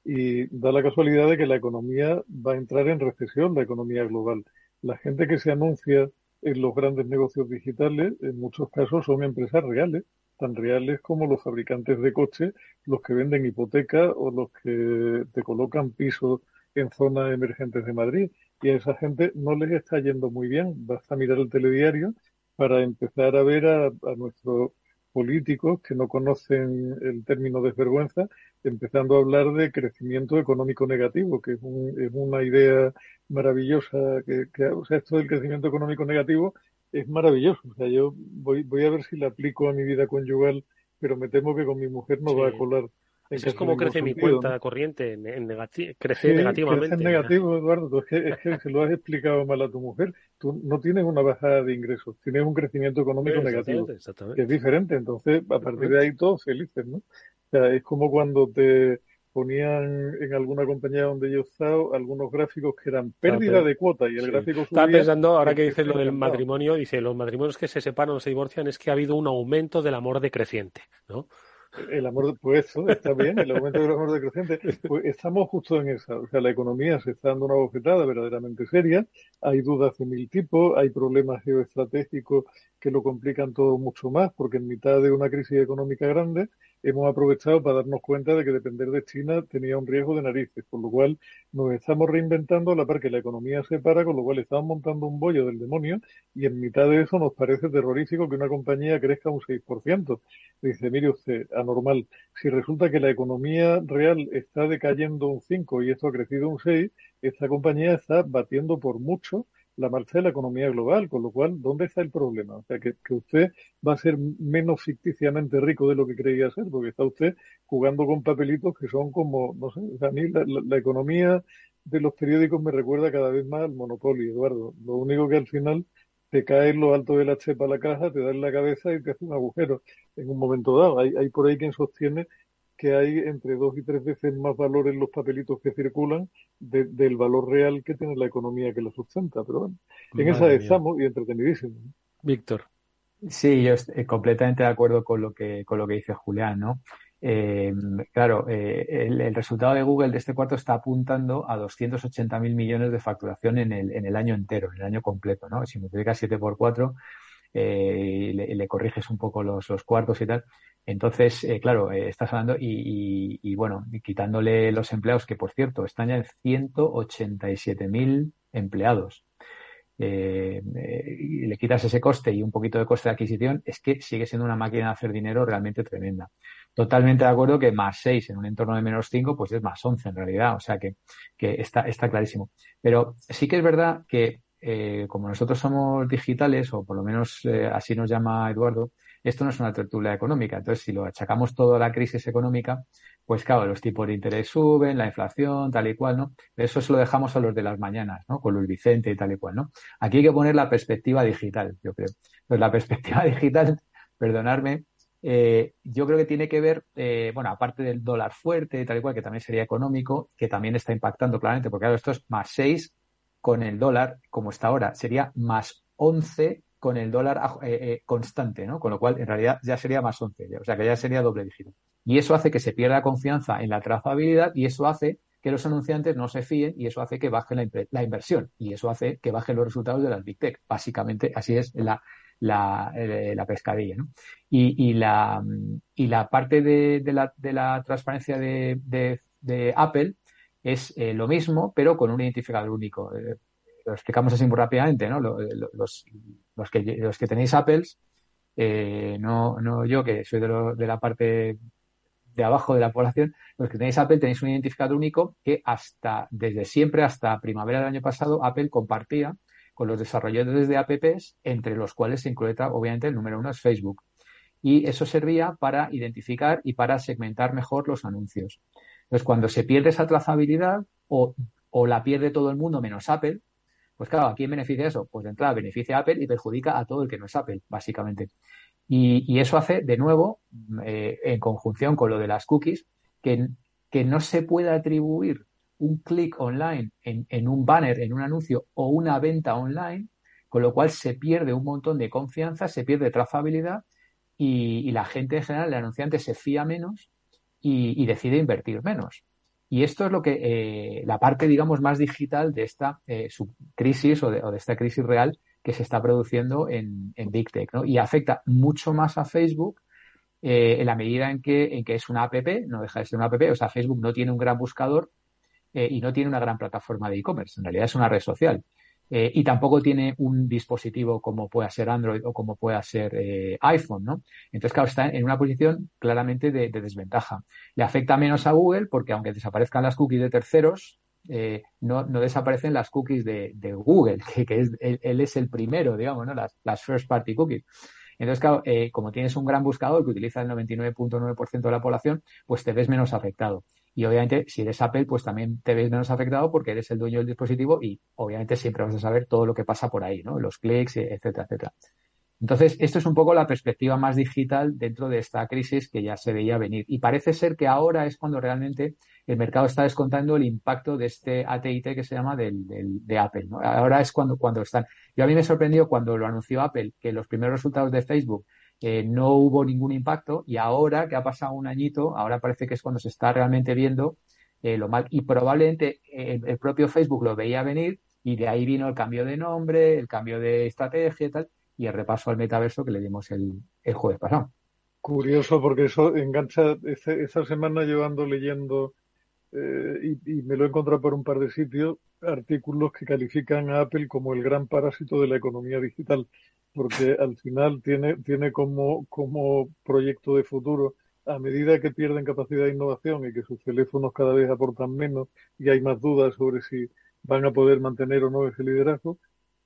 S9: Y da la casualidad de que la economía va a entrar en recesión, la economía global. La gente que se anuncia en los grandes negocios digitales, en muchos casos son empresas reales, tan reales como los fabricantes de coches, los que venden hipotecas o los que te colocan pisos en zonas emergentes de Madrid. Y a esa gente no les está yendo muy bien. Basta mirar el telediario para empezar a ver a, a nuestros políticos que no conocen el término desvergüenza, empezando a hablar de crecimiento económico negativo, que es, es una idea maravillosa. Que, o sea, esto del crecimiento económico negativo es maravilloso. O sea, yo voy, voy a ver si la aplico a mi vida conyugal, pero me temo que con mi mujer no va a colar
S7: es como crece mi cuenta corriente, en, crece negativamente.
S9: Crece en negativo, Eduardo. Es que, es que se lo has explicado mal a tu mujer. Tú no tienes una bajada de ingresos, tienes un crecimiento económico negativo, que es diferente. Entonces, a partir de ahí todos felices, ¿no? Sea, es como cuando te ponían en alguna compañía donde yo he estado algunos gráficos que eran pérdida de cuota y el gráfico subía.
S7: Estaba pensando, ahora que dices lo del matrimonio, dice, los matrimonios que se separan o se divorcian es que ha habido un aumento del amor decreciente, ¿no?
S9: el amor, pues eso, está bien, el aumento del amor decreciente. Pues estamos justo en esa. O sea, la economía se está dando una bofetada verdaderamente seria. Hay dudas de mil tipos, hay problemas geoestratégicos que lo complican todo mucho más, porque en mitad de una crisis económica grande hemos aprovechado para darnos cuenta de que depender de China tenía un riesgo de narices, por lo cual nos estamos reinventando a la par que la economía se para, con lo cual estamos montando un bollo del demonio y en mitad de eso nos parece terrorífico que una compañía crezca un 6%. Dice, mire usted, anormal, si resulta que la economía real está decayendo un 5 y esto ha crecido un 6, esta compañía está batiendo por mucho la marcha de la economía global, con lo cual, ¿dónde está el problema? O sea, que, usted va a ser menos ficticiamente rico de lo que creía ser, porque está usted jugando con papelitos que son como, no sé, a mí la, economía de los periódicos me recuerda cada vez más al monopolio, Eduardo. Lo único que al final te cae en lo alto de la chepa la caja, te da en la cabeza y te hace un agujero en un momento dado. Hay, hay por ahí quien sostiene que hay entre dos y tres veces más valor en los papelitos que circulan del valor real que tiene la economía que la sustenta. Pero bueno, en esa estamos y entretenidísimo.
S7: Víctor.
S10: Sí, yo estoy completamente de acuerdo con lo que, con lo que dice Julián, ¿no? Eh, claro, eh, el, resultado de Google de este cuarto está apuntando a 280.000 millones de facturación en el, en el año entero, en el año completo, ¿no? Si multiplicas 7 por 4 eh, y le, corriges un poco los, los cuartos y tal, entonces, eh, claro, eh, estás hablando y, y, bueno, quitándole los empleados, que por cierto, están ya en 187.000 empleados. Eh, y le quitas ese coste y un poquito de coste de adquisición, es que sigue siendo una máquina de hacer dinero realmente tremenda. Totalmente de acuerdo que más 6 en un entorno de menos 5, pues es más 11 en realidad, o sea que, que está, está clarísimo. Pero sí que es verdad que eh, como nosotros somos digitales, o por lo menos eh, así nos llama Eduardo, esto no es una tertulia económica. Entonces, si lo achacamos todo a la crisis económica, pues claro, los tipos de interés suben, la inflación, tal y cual, ¿no? Eso se lo dejamos a los de las mañanas, ¿no? Con Luis Vicente y tal y cual, ¿no? Aquí hay que poner la perspectiva digital, yo creo. Pues la perspectiva digital, perdonadme, eh, yo creo que tiene que ver, eh, bueno, aparte del dólar fuerte, tal y cual, que también sería económico, que también está impactando claramente, porque claro, esto es más 6 con el dólar, como está ahora, sería más 11 con el dólar eh, constante, ¿no? Con lo cual, en realidad, ya sería más 11, o sea, que ya sería doble dígito. Y eso hace que se pierda confianza en la trazabilidad y eso hace que los anunciantes no se fíen y eso hace que baje la, inversión y eso hace que bajen los resultados de las Big Tech. Básicamente, así es la, la, eh, la pescadilla. ¿no? Y, y, la, y la parte de, la, de la transparencia de, de Apple es eh, lo mismo, pero con un identificador único. Eh, lo explicamos así muy rápidamente, ¿no? Los, los, los, que, los que tenéis Apples, eh, no, no yo que soy de la parte de abajo de la población, los que tenéis Apple tenéis un identificador único que hasta, desde siempre hasta primavera del año pasado, Apple compartía con los desarrolladores de apps, entre los cuales se incluye obviamente el número uno es Facebook. Y eso servía para identificar y para segmentar mejor los anuncios. Entonces, cuando se pierde esa trazabilidad o, o la pierde todo el mundo menos Apple, pues claro, ¿a quién beneficia eso? Pues de entrada beneficia a Apple y perjudica a todo el que no es Apple, básicamente. Y, y eso hace, de nuevo, eh, en conjunción con lo de las cookies, que, que no se pueda atribuir un clic online en, en, un banner, en un anuncio o una venta online, con lo cual se pierde un montón de confianza, se pierde trazabilidad y, y la gente en general, el anunciante se fía menos y, y decide invertir menos. Y esto es lo que eh, la parte, digamos, más digital de esta eh, crisis o de, o de, esta crisis real que se está produciendo en, en Big Tech, ¿no? Y afecta mucho más a Facebook eh, en la medida en que, en que es una app, no deja de ser una app, o sea, Facebook no tiene un gran buscador, eh, y no tiene una gran plataforma de e-commerce. En realidad es una red social. Eh, y tampoco tiene un dispositivo como pueda ser Android o como pueda ser eh, iPhone, ¿no? Entonces, claro, está en una posición claramente de, de, desventaja. Le afecta menos a Google porque aunque desaparezcan las cookies de terceros, eh, no, desaparecen las cookies de, Google, que, es, él, es el primero, digamos, ¿no? Las, las first party cookies. Entonces, claro, eh, como tienes un gran buscador que utiliza el 99.9% de la población, pues te ves menos afectado. Y obviamente, si eres Apple, pues también te ves menos afectado porque eres el dueño del dispositivo y obviamente siempre vas a saber todo lo que pasa por ahí, ¿no? Los clics, etcétera, etcétera. Entonces, esto es un poco la perspectiva más digital dentro de esta crisis que ya se veía venir. Y parece ser que ahora es cuando realmente el mercado está descontando el impacto de este ATT que se llama del, de Apple. ¿no? Ahora es cuando, cuando están. Yo a mí me sorprendió cuando lo anunció Apple que los primeros resultados de Facebook eh, no hubo ningún impacto y ahora que ha pasado un añito, ahora parece que es cuando se está realmente viendo eh, lo mal y probablemente eh, el propio Facebook lo veía venir y de ahí vino el cambio de nombre, el cambio de estrategia y tal y el repaso al metaverso que le dimos el, el jueves pasado.
S9: Curioso porque eso engancha ese, esa semana llevando leyendo eh, y, y, me lo he encontrado por un par de sitios artículos que califican a Apple como el gran parásito de la economía digital porque al final tiene, tiene como, como proyecto de futuro, a medida que pierden capacidad de innovación y que sus teléfonos cada vez aportan menos y hay más dudas sobre si van a poder mantener o no ese liderazgo,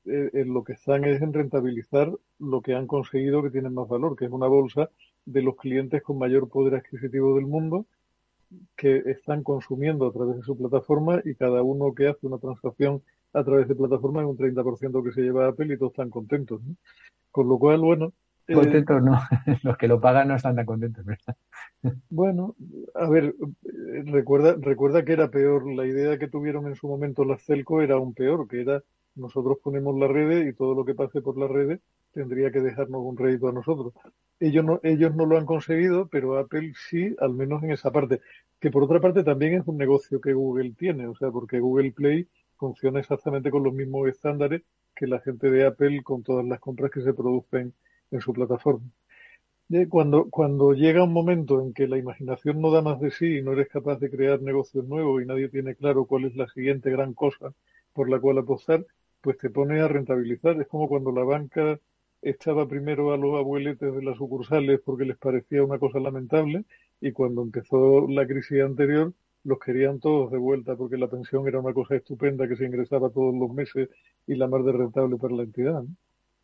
S9: eh, en lo que están es en rentabilizar lo que han conseguido que tienen más valor, que es una bolsa de los clientes con mayor poder adquisitivo del mundo que están consumiendo a través de su plataforma y cada uno que hace una transacción a través de plataformas un 30% que se lleva Apple y todos están contentos. ¿no? Con lo cual, bueno.
S10: Contentos eh, no, los que lo pagan no están tan contentos, ¿verdad?
S9: Bueno, a ver, recuerda, recuerda que era peor, la idea que tuvieron en su momento las Celco era aún peor, que era nosotros ponemos la red y todo lo que pase por la red tendría que dejarnos un rédito a nosotros. Ellos no, ellos no lo han conseguido, pero Apple sí, al menos en esa parte. Que por otra parte también es un negocio que Google tiene, o sea, porque Google Play funciona exactamente con los mismos estándares que la gente de Apple con todas las compras que se producen en su plataforma. Cuando, cuando llega un momento en que la imaginación no da más de sí y no eres capaz de crear negocios nuevos y nadie tiene claro cuál es la siguiente gran cosa por la cual apostar, pues te pone a rentabilizar. Es como cuando la banca echaba primero a los abueletes de las sucursales porque les parecía una cosa lamentable y cuando empezó la crisis anterior los querían todos de vuelta porque la pensión era una cosa estupenda que se ingresaba todos los meses y la más de rentable para la entidad.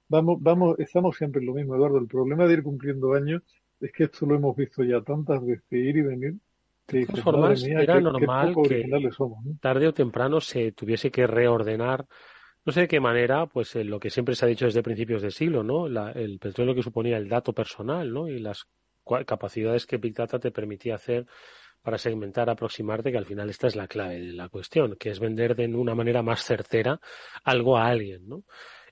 S9: Vamos, vamos, estamos siempre en lo mismo, Eduardo. El problema de ir cumpliendo años es que esto lo hemos visto ya tantas veces, ir y venir,
S7: de todas formas, era normal que tarde o temprano se tuviese que reordenar, no sé de qué manera, pues lo que siempre se ha dicho desde principios del siglo, ¿no? el petróleo que suponía el dato personal, ¿no? Y las capacidades que Big Data te permitía hacer para segmentar, aproximarte, que al final esta es la clave de la cuestión, que es vender de una manera más certera algo a alguien, ¿no?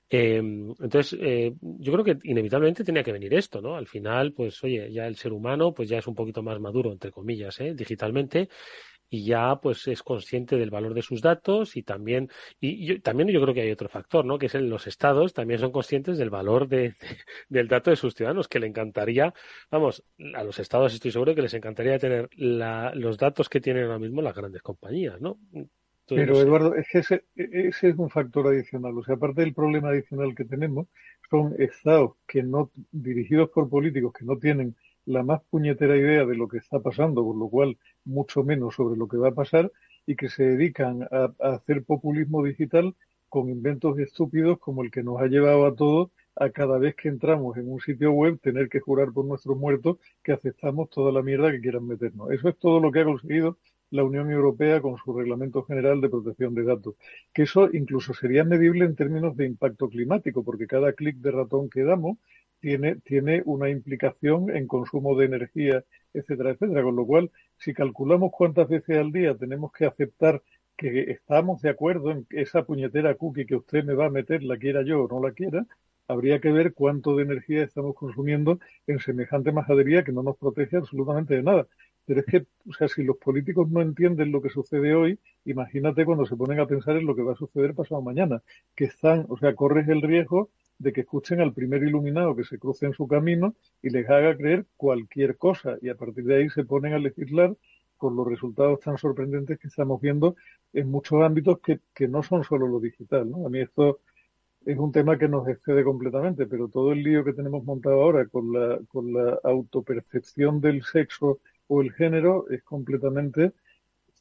S7: Eh, entonces, eh, yo creo que inevitablemente tenía que venir esto, ¿no? Al final, pues, oye, ya el ser humano, pues ya es un poquito más maduro, entre comillas, ¿eh? digitalmente, y ya, pues, es consciente del valor de sus datos y también, y yo, también yo creo que hay otro factor, ¿no? Que es en los estados también son conscientes del valor de, del dato de sus ciudadanos, que le encantaría, vamos, a los estados estoy seguro que les encantaría tener la, los datos que tienen ahora mismo las grandes compañías, ¿no?
S9: Pero Eduardo, es que ese, ese, es un factor adicional. O sea, aparte del problema adicional que tenemos, son estados que no, dirigidos por políticos que no tienen la más puñetera idea de lo que está pasando, por lo cual mucho menos sobre lo que va a pasar, y que se dedican a, hacer populismo digital con inventos estúpidos como el que nos ha llevado a todos a cada vez que entramos en un sitio web tener que jurar por nuestros muertos que aceptamos toda la mierda que quieran meternos. Eso es todo lo que ha conseguido la Unión Europea con su Reglamento General de Protección de Datos. Que eso incluso sería medible en términos de impacto climático, porque cada clic de ratón que damos tiene, tiene una implicación en consumo de energía, etcétera, etcétera. Con lo cual, si calculamos cuántas veces al día tenemos que aceptar que estamos de acuerdo en que esa puñetera cookie que usted me va a meter, la quiera yo o no la quiera, habría que ver cuánto de energía estamos consumiendo en semejante majadería que no nos protege absolutamente de nada. Pero es que, o sea, si los políticos no entienden lo que sucede hoy, imagínate cuando se ponen a pensar en lo que va a suceder pasado mañana, que están, o sea, corres el riesgo de que escuchen al primer iluminado que se cruce en su camino y les haga creer cualquier cosa y a partir de ahí se ponen a legislar con los resultados tan sorprendentes que estamos viendo en muchos ámbitos que, que no son solo lo digital, ¿no? A mí esto es un tema que nos excede completamente, pero todo el lío que tenemos montado ahora con la, con la autopercepción del sexo o el género es completamente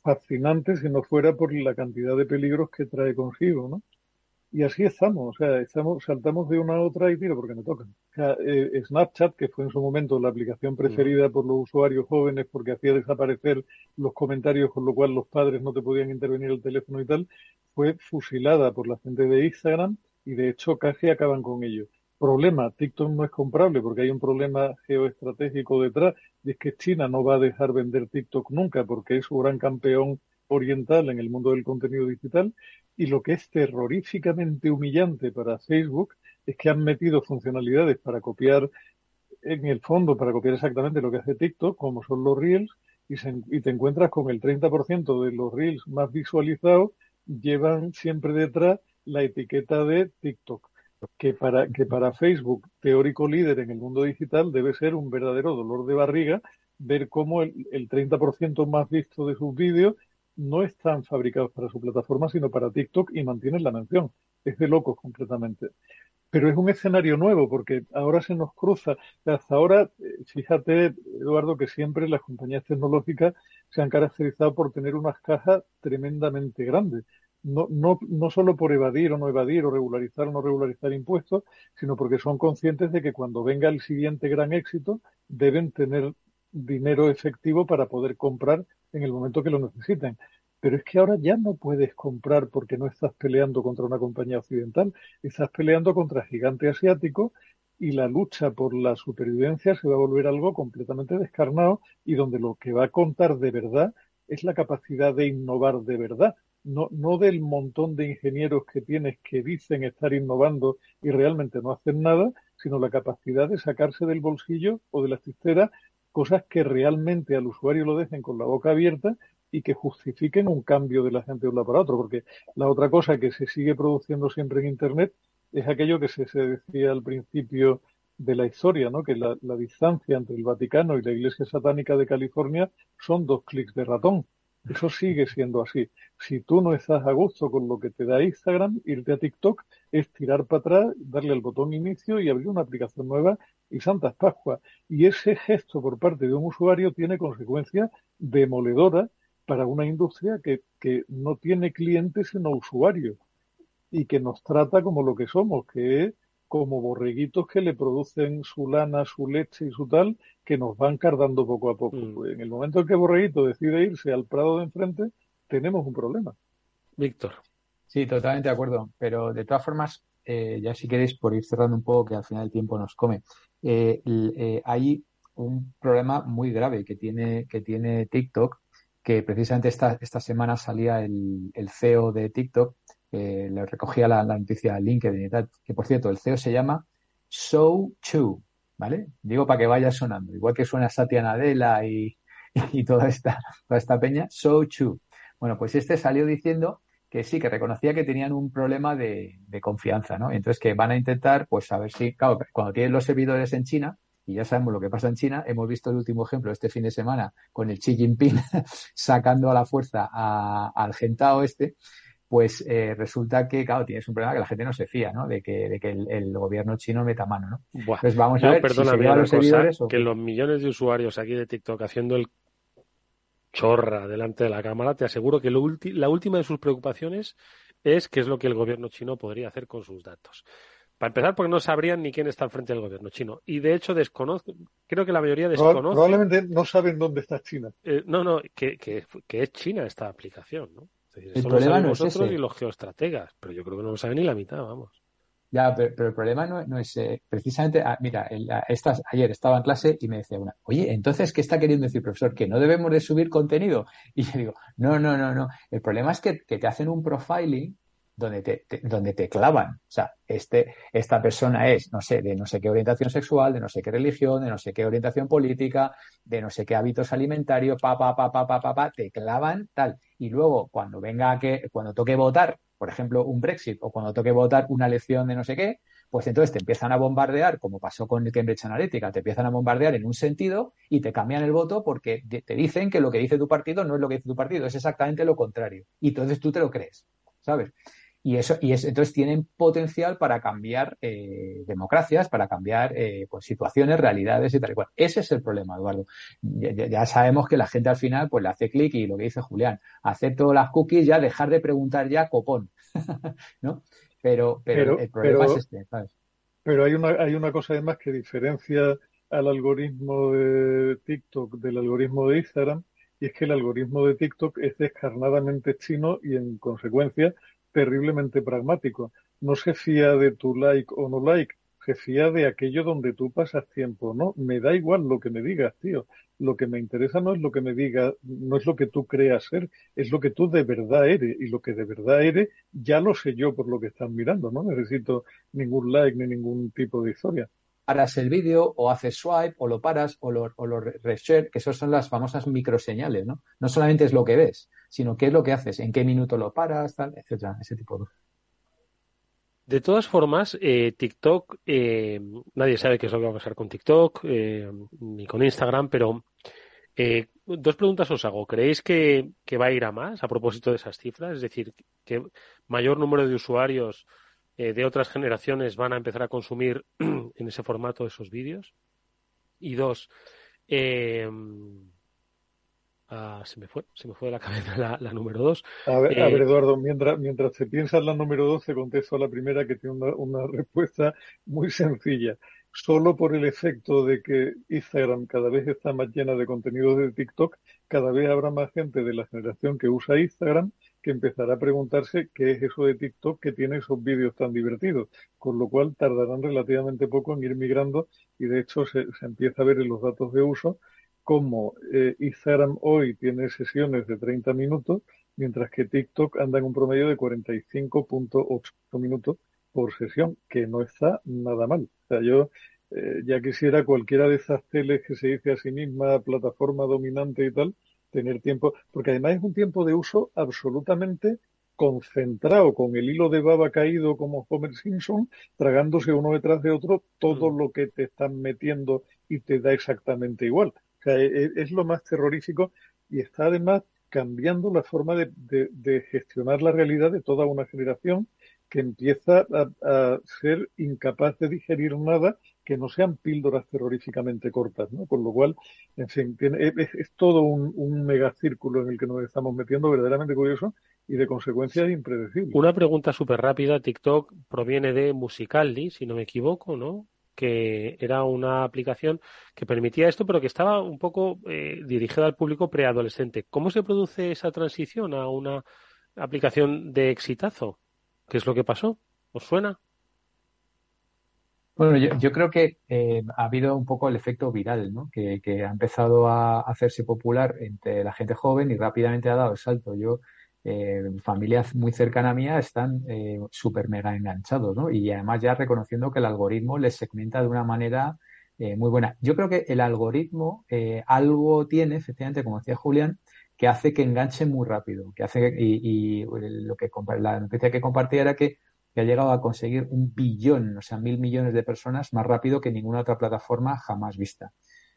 S9: fascinante si no fuera por la cantidad de peligros que trae consigo, ¿no? Y así estamos, o sea, estamos, saltamos de una a otra y tiro porque me tocan. O sea, eh, Snapchat, que fue en su momento la aplicación preferida por los usuarios jóvenes porque hacía desaparecer los comentarios, con lo cual los padres no te podían intervenir el teléfono y tal, fue fusilada por la gente de Instagram y de hecho casi acaban con ello. Problema, TikTok no es comprable porque hay un problema geoestratégico detrás y es que China no va a dejar vender TikTok nunca porque es su gran campeón oriental en el mundo del contenido digital y lo que es terroríficamente humillante para Facebook es que han metido funcionalidades para copiar en el fondo, para copiar exactamente lo que hace TikTok, como son los Reels, y, y te encuentras con el 30% de los Reels más visualizados llevan siempre detrás la etiqueta de TikTok que para, que para Facebook, teórico líder en el mundo digital, debe ser un verdadero dolor de barriga ver cómo el, el 30% más visto de sus vídeos no están fabricados para su plataforma, sino para TikTok y mantienen la mención. Es de locos completamente. Pero es un escenario nuevo porque ahora se nos cruza. Hasta ahora, eh, fíjate, Eduardo, que siempre las compañías tecnológicas se han caracterizado por tener unas cajas tremendamente grandes no, no, no solo por evadir o no evadir o regularizar o no regularizar impuestos, sino porque son conscientes de que cuando venga el siguiente gran éxito deben tener dinero efectivo para poder comprar en el momento que lo necesiten. Pero es que ahora ya no puedes comprar porque no estás peleando contra una compañía occidental, estás peleando contra gigante asiático y la lucha por la supervivencia se va a volver algo completamente descarnado y donde lo que va a contar de verdad es la capacidad de innovar de verdad no, no del montón de ingenieros que tienes que dicen estar innovando y realmente no hacen nada, sino la capacidad de sacarse del bolsillo o de la cistera cosas que realmente al usuario lo dejen con la boca abierta y que justifiquen un cambio de la gente de un lado para otro, porque la otra cosa que se sigue produciendo siempre en Internet es aquello que se, decía al principio de la historia, ¿no? que la distancia entre el Vaticano y la Iglesia Satánica de California son dos clics de ratón. Eso sigue siendo así. Si tú no estás a gusto con lo que te da Instagram, irte a TikTok es tirar para atrás, darle al botón inicio y abrir una aplicación nueva y Santas Pascua. Y ese gesto por parte de un usuario tiene consecuencias demoledoras para una industria que, que no tiene clientes sino usuarios y que nos trata como lo que somos, que es como borreguitos que le producen su lana, su leche y su tal, que nos van cardando poco a poco.
S7: Mm.
S9: Pues en el momento en que Borreguito decide irse al prado de enfrente, tenemos un problema.
S7: Víctor.
S10: Sí, totalmente de acuerdo. Pero de todas formas, eh, ya si queréis, por ir cerrando un poco, que al final el tiempo nos come, eh, eh, hay un problema muy grave que tiene, que tiene TikTok, que precisamente esta, esta semana salía el, el CEO de TikTok, eh, le recogía la, noticia a LinkedIn y tal, que por cierto, el CEO se llama So Chu, ¿vale? Digo para que vaya sonando, igual que suena Satya Nadella y, y toda esta, toda esta peña, So Chu. Bueno, pues este salió diciendo que sí, que reconocía que tenían un problema de, de confianza, ¿no? Entonces que van a intentar, pues a ver si, claro, cuando tienen los servidores en China, y ya sabemos lo que pasa en China, hemos visto el último ejemplo este fin de semana con el Xi Jinping sacando a la fuerza a- al gentao este, pues eh, resulta que, claro, tienes un problema que la gente no se fía, ¿no? De que, de que el, el gobierno chino meta mano, ¿no?
S7: Buah.
S10: Entonces vamos a
S7: Yo,
S10: ver si se
S7: una
S10: los
S7: cosa,
S10: servidores o
S7: que los millones de usuarios aquí de TikTok haciendo el chorra delante de la cámara, te aseguro que lo ulti- la última de sus preocupaciones es qué es lo que el gobierno chino podría hacer con sus datos. Para empezar, porque no sabrían ni quién está al frente del gobierno chino. Y de hecho, desconozco, creo que la mayoría desconoce.
S9: Probablemente no saben dónde está China.
S7: eh, no, no, que, que, que es China esta aplicación, ¿no? Es decir,
S10: El
S7: lo
S10: problema no es
S7: vosotros
S10: ese.
S7: y los geoestrategas, pero yo creo que no lo saben ni la mitad, vamos.
S10: Ya, pero, pero el problema no, no es eh, precisamente, ah, mira, el- a- estas, ayer estaba en clase y me decía una, oye, entonces, ¿qué está queriendo decir, profesor? ¿Que no debemos de subir contenido? Y yo digo, no, no, no, no. El problema es que, que te hacen un profiling donde te, te- donde te clavan. O sea, este, esta persona es, no sé, de no sé qué orientación sexual, de no sé qué religión, de no sé qué orientación política, de no sé qué hábitos alimentarios, pa, pa, pa, pa, pa, pa, pa, te clavan tal. Y luego, cuando venga a que, cuando toque votar, por ejemplo, un Brexit, o cuando toque votar una elección de no sé qué, pues entonces te empiezan a bombardear, como pasó con Cambridge Analytica, te empiezan a bombardear en un sentido y te cambian el voto porque te dicen que lo que dice tu partido no es lo que dice tu partido, es exactamente lo contrario. Y entonces tú te lo crees, ¿sabes? Y eso, y es, entonces tienen potencial para cambiar eh, democracias, para cambiar eh, pues, situaciones, realidades y tal y cual. Ese es el problema, Eduardo. Ya, sabemos que la gente al final pues le hace clic y lo que dice Julián, acepto las cookies, ya dejar de preguntar ya copón, ¿no? Pero, pero,
S9: Pero-
S10: el problema
S9: pero-
S10: es este, ¿sabes?
S9: Pero hay una, hay una cosa además que diferencia al algoritmo de TikTok del algoritmo de Instagram, y es que el algoritmo de TikTok es descarnadamente chino y en consecuencia terriblemente pragmático. No se fía de tu like o no like, se fía de aquello donde tú pasas tiempo, ¿no? Me da igual lo que me digas, tío. Lo que me interesa no es lo que me digas, no es lo que tú creas ser, es lo que tú de verdad eres. Y lo que de verdad eres, ya lo sé yo por lo que estás mirando, no necesito ningún like ni ningún tipo de historia.
S10: paras el vídeo o haces swipe o lo paras o lo, o lo re- reshare, que esas son las famosas microseñales, ¿no? No solamente es lo que ves, sino qué es lo que haces, en qué minuto lo paras, tal, etcétera, ese tipo de.
S7: De todas formas, eh, TikTok, eh, nadie sabe qué es lo que va a pasar con TikTok, eh, ni con Instagram, pero eh, dos preguntas os hago. ¿Creéis que, que va a ir a más a propósito de esas cifras? Es decir, que mayor número de usuarios eh, de otras generaciones van a empezar a consumir en ese formato esos vídeos. Y dos, ah, se me fue, se me fue de la cabeza la, la número dos.
S9: A ver, a
S7: Eh,
S9: ver, Eduardo, mientras, mientras te piensas la número 12, contesto a la primera que tiene una, una respuesta muy sencilla. Solo por el efecto de que Instagram cada vez está más llena de contenidos de TikTok, cada vez habrá más gente de la generación que usa Instagram que empezará a preguntarse qué es eso de TikTok que tiene esos vídeos tan divertidos, con lo cual tardarán relativamente poco en ir migrando y de hecho se, se empieza a ver en los datos de uso como eh, Instagram hoy tiene sesiones de 30 minutos, mientras que TikTok anda en un promedio de 45.8 minutos por sesión, que no está nada mal. O sea, yo eh, ya quisiera cualquiera de esas teles que se dice a sí misma plataforma dominante y tal, tener tiempo, porque además es un tiempo de uso absolutamente concentrado, con el hilo de baba caído como Homer Simpson, tragándose uno detrás de otro todo lo que te están metiendo y te da exactamente igual. Sea, es, es lo más terrorífico y está además cambiando la forma de, gestionar la realidad de toda una generación que empieza a, ser incapaz de digerir nada que no sean píldoras terroríficamente cortas, ¿no? Con lo cual, en fin, es, todo un, un megacírculo en el que nos estamos metiendo verdaderamente curioso y de consecuencias impredecibles.
S7: Una pregunta súper rápida. TikTok proviene de Musically, si no me equivoco, ¿no? Que era una aplicación que permitía esto, pero que estaba un poco eh, dirigida al público preadolescente. ¿Cómo se produce esa transición a una aplicación de exitazo? ¿Qué es lo que pasó? ¿Os suena?
S10: Bueno, yo, creo que eh, ha habido un poco el efecto viral, ¿no? Que, que, ha empezado a hacerse popular entre la gente joven y rápidamente ha dado el salto. Yo eh, familias muy cercanas a mía están eh, súper mega enganchados, ¿no? Y además ya reconociendo que el algoritmo les segmenta de una manera eh, muy buena. Yo creo que el algoritmo eh, algo tiene, efectivamente, como decía Julián, que hace que enganche muy rápido, que hace y, y lo que la noticia que compartía era que, ha llegado a conseguir un billón, o sea, mil millones de personas más rápido que ninguna otra plataforma jamás vista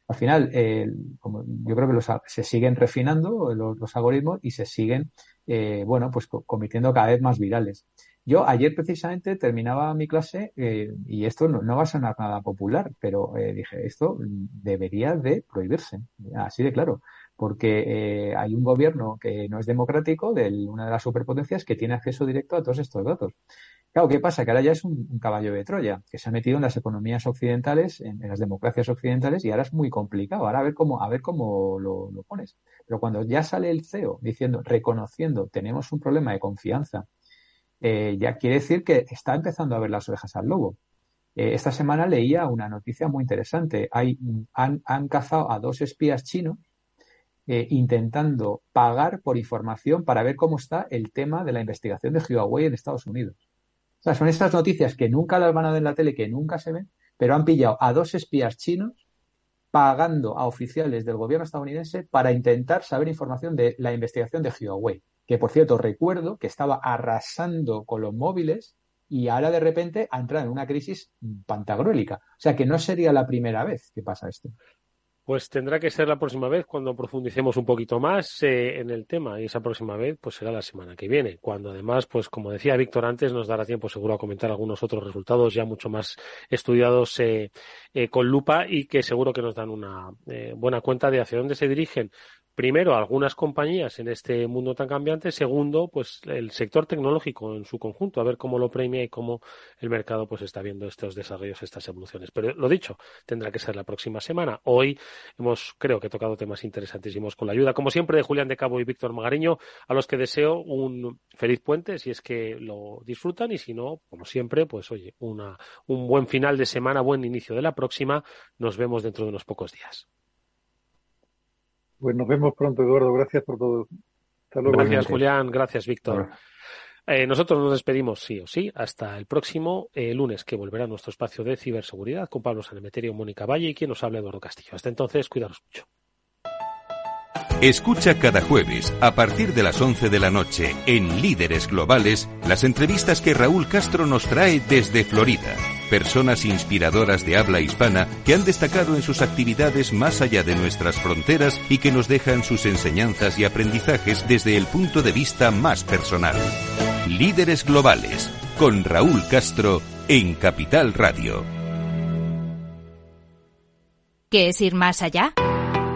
S10: al final, eh, como yo creo que los, se siguen refinando los, algoritmos y se siguen, eh, bueno, pues convirtiendo cada vez más virales. Yo ayer precisamente terminaba mi clase eh, y esto no, va a sonar nada popular, pero dije, esto debería de prohibirse, así de claro, porque hay un gobierno que no es democrático de una de las superpotencias que tiene acceso directo a todos estos datos. Claro, ¿qué pasa? Que ahora ya es un, caballo de Troya, que se ha metido en las economías occidentales, en, las democracias occidentales, y ahora es muy complicado. Ahora a ver cómo, a ver cómo lo, pones. Pero cuando ya sale el CEO diciendo, reconociendo, tenemos un problema de confianza, eh, ya quiere decir que está empezando a ver las orejas al lobo. Eh, esta semana leía una noticia muy interesante. Hay, han, cazado a dos espías chinos eh, intentando pagar por información para ver cómo está el tema de la investigación de Huawei en Estados Unidos sea, son estas noticias que nunca las van a ver en la tele, que nunca se ven, pero han pillado a dos espías chinos pagando a oficiales del gobierno estadounidense para intentar saber información de la investigación de Huawei. Que por cierto, recuerdo que estaba arrasando con los móviles y ahora de repente ha entrado en una crisis pantagruélica. O sea que no sería la primera vez que pasa esto.
S7: Pues tendrá que ser la próxima vez cuando profundicemos un poquito más eh, en el tema. Y esa próxima vez pues será la semana que viene, cuando además pues como decía Víctor antes nos dará tiempo seguro a comentar algunos otros resultados ya mucho más estudiados eh, eh, con lupa y que seguro que nos dan una buena cuenta de hacia dónde se dirigen primero, algunas compañías en este mundo tan cambiante. Segundo, pues el sector tecnológico en su conjunto, a ver cómo lo premia y cómo el mercado pues está viendo estos desarrollos, estas evoluciones. Pero lo dicho, tendrá que ser la próxima semana. Hoy hemos, creo que, tocado temas interesantísimos con la ayuda, como siempre, de Julián de Cabo y Víctor Magariño, a los que deseo un feliz puente si es que lo disfrutan y si no, como siempre, pues oye, una, un buen final de semana, buen inicio de la próxima. Nos vemos dentro de unos pocos días.
S9: Pues nos vemos pronto, Eduardo. Gracias por todo.
S7: Gracias, Julián. Gracias, Víctor. Eh, nosotros nos despedimos sí o sí hasta el próximo eh, lunes que volverá nuestro espacio de ciberseguridad con Pablo Sanemeterio, Mónica Valle y quien nos habla Eduardo Castillo. Hasta entonces, cuidaros mucho.
S11: Escucha cada jueves, a partir de las 11 de la noche, en Líderes Globales, las entrevistas que Raúl Castro nos trae desde Florida personas inspiradoras de habla hispana que han destacado en sus actividades más allá de nuestras fronteras y que nos dejan sus enseñanzas y aprendizajes desde el punto de vista más personal. Líderes Globales, con Raúl Castro, en Capital Radio.
S12: ¿Qué es ir más allá?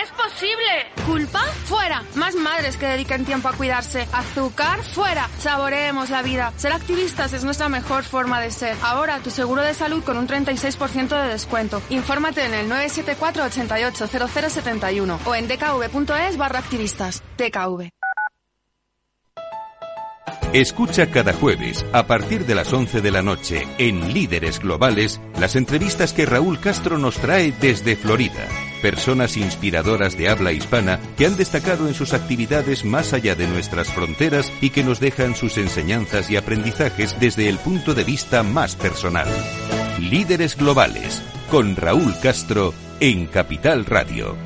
S13: Es posible! ¿Culpa? Fuera. Más madres que dediquen tiempo a cuidarse. Azúcar, fuera. Saboreemos la vida. Ser activistas es nuestra mejor forma de ser. Ahora tu seguro de salud con un 36% de descuento. Infórmate en el 974 88 0071 o en dkv.es barra activistas. DKV.
S11: Escucha cada jueves, a partir de las 11 de la noche, en Líderes Globales, las entrevistas que Raúl Castro nos trae desde Florida. Personas inspiradoras de habla hispana que han destacado en sus actividades más allá de nuestras fronteras y que nos dejan sus enseñanzas y aprendizajes desde el punto de vista más personal. Líderes Globales, con Raúl Castro, en Capital Radio.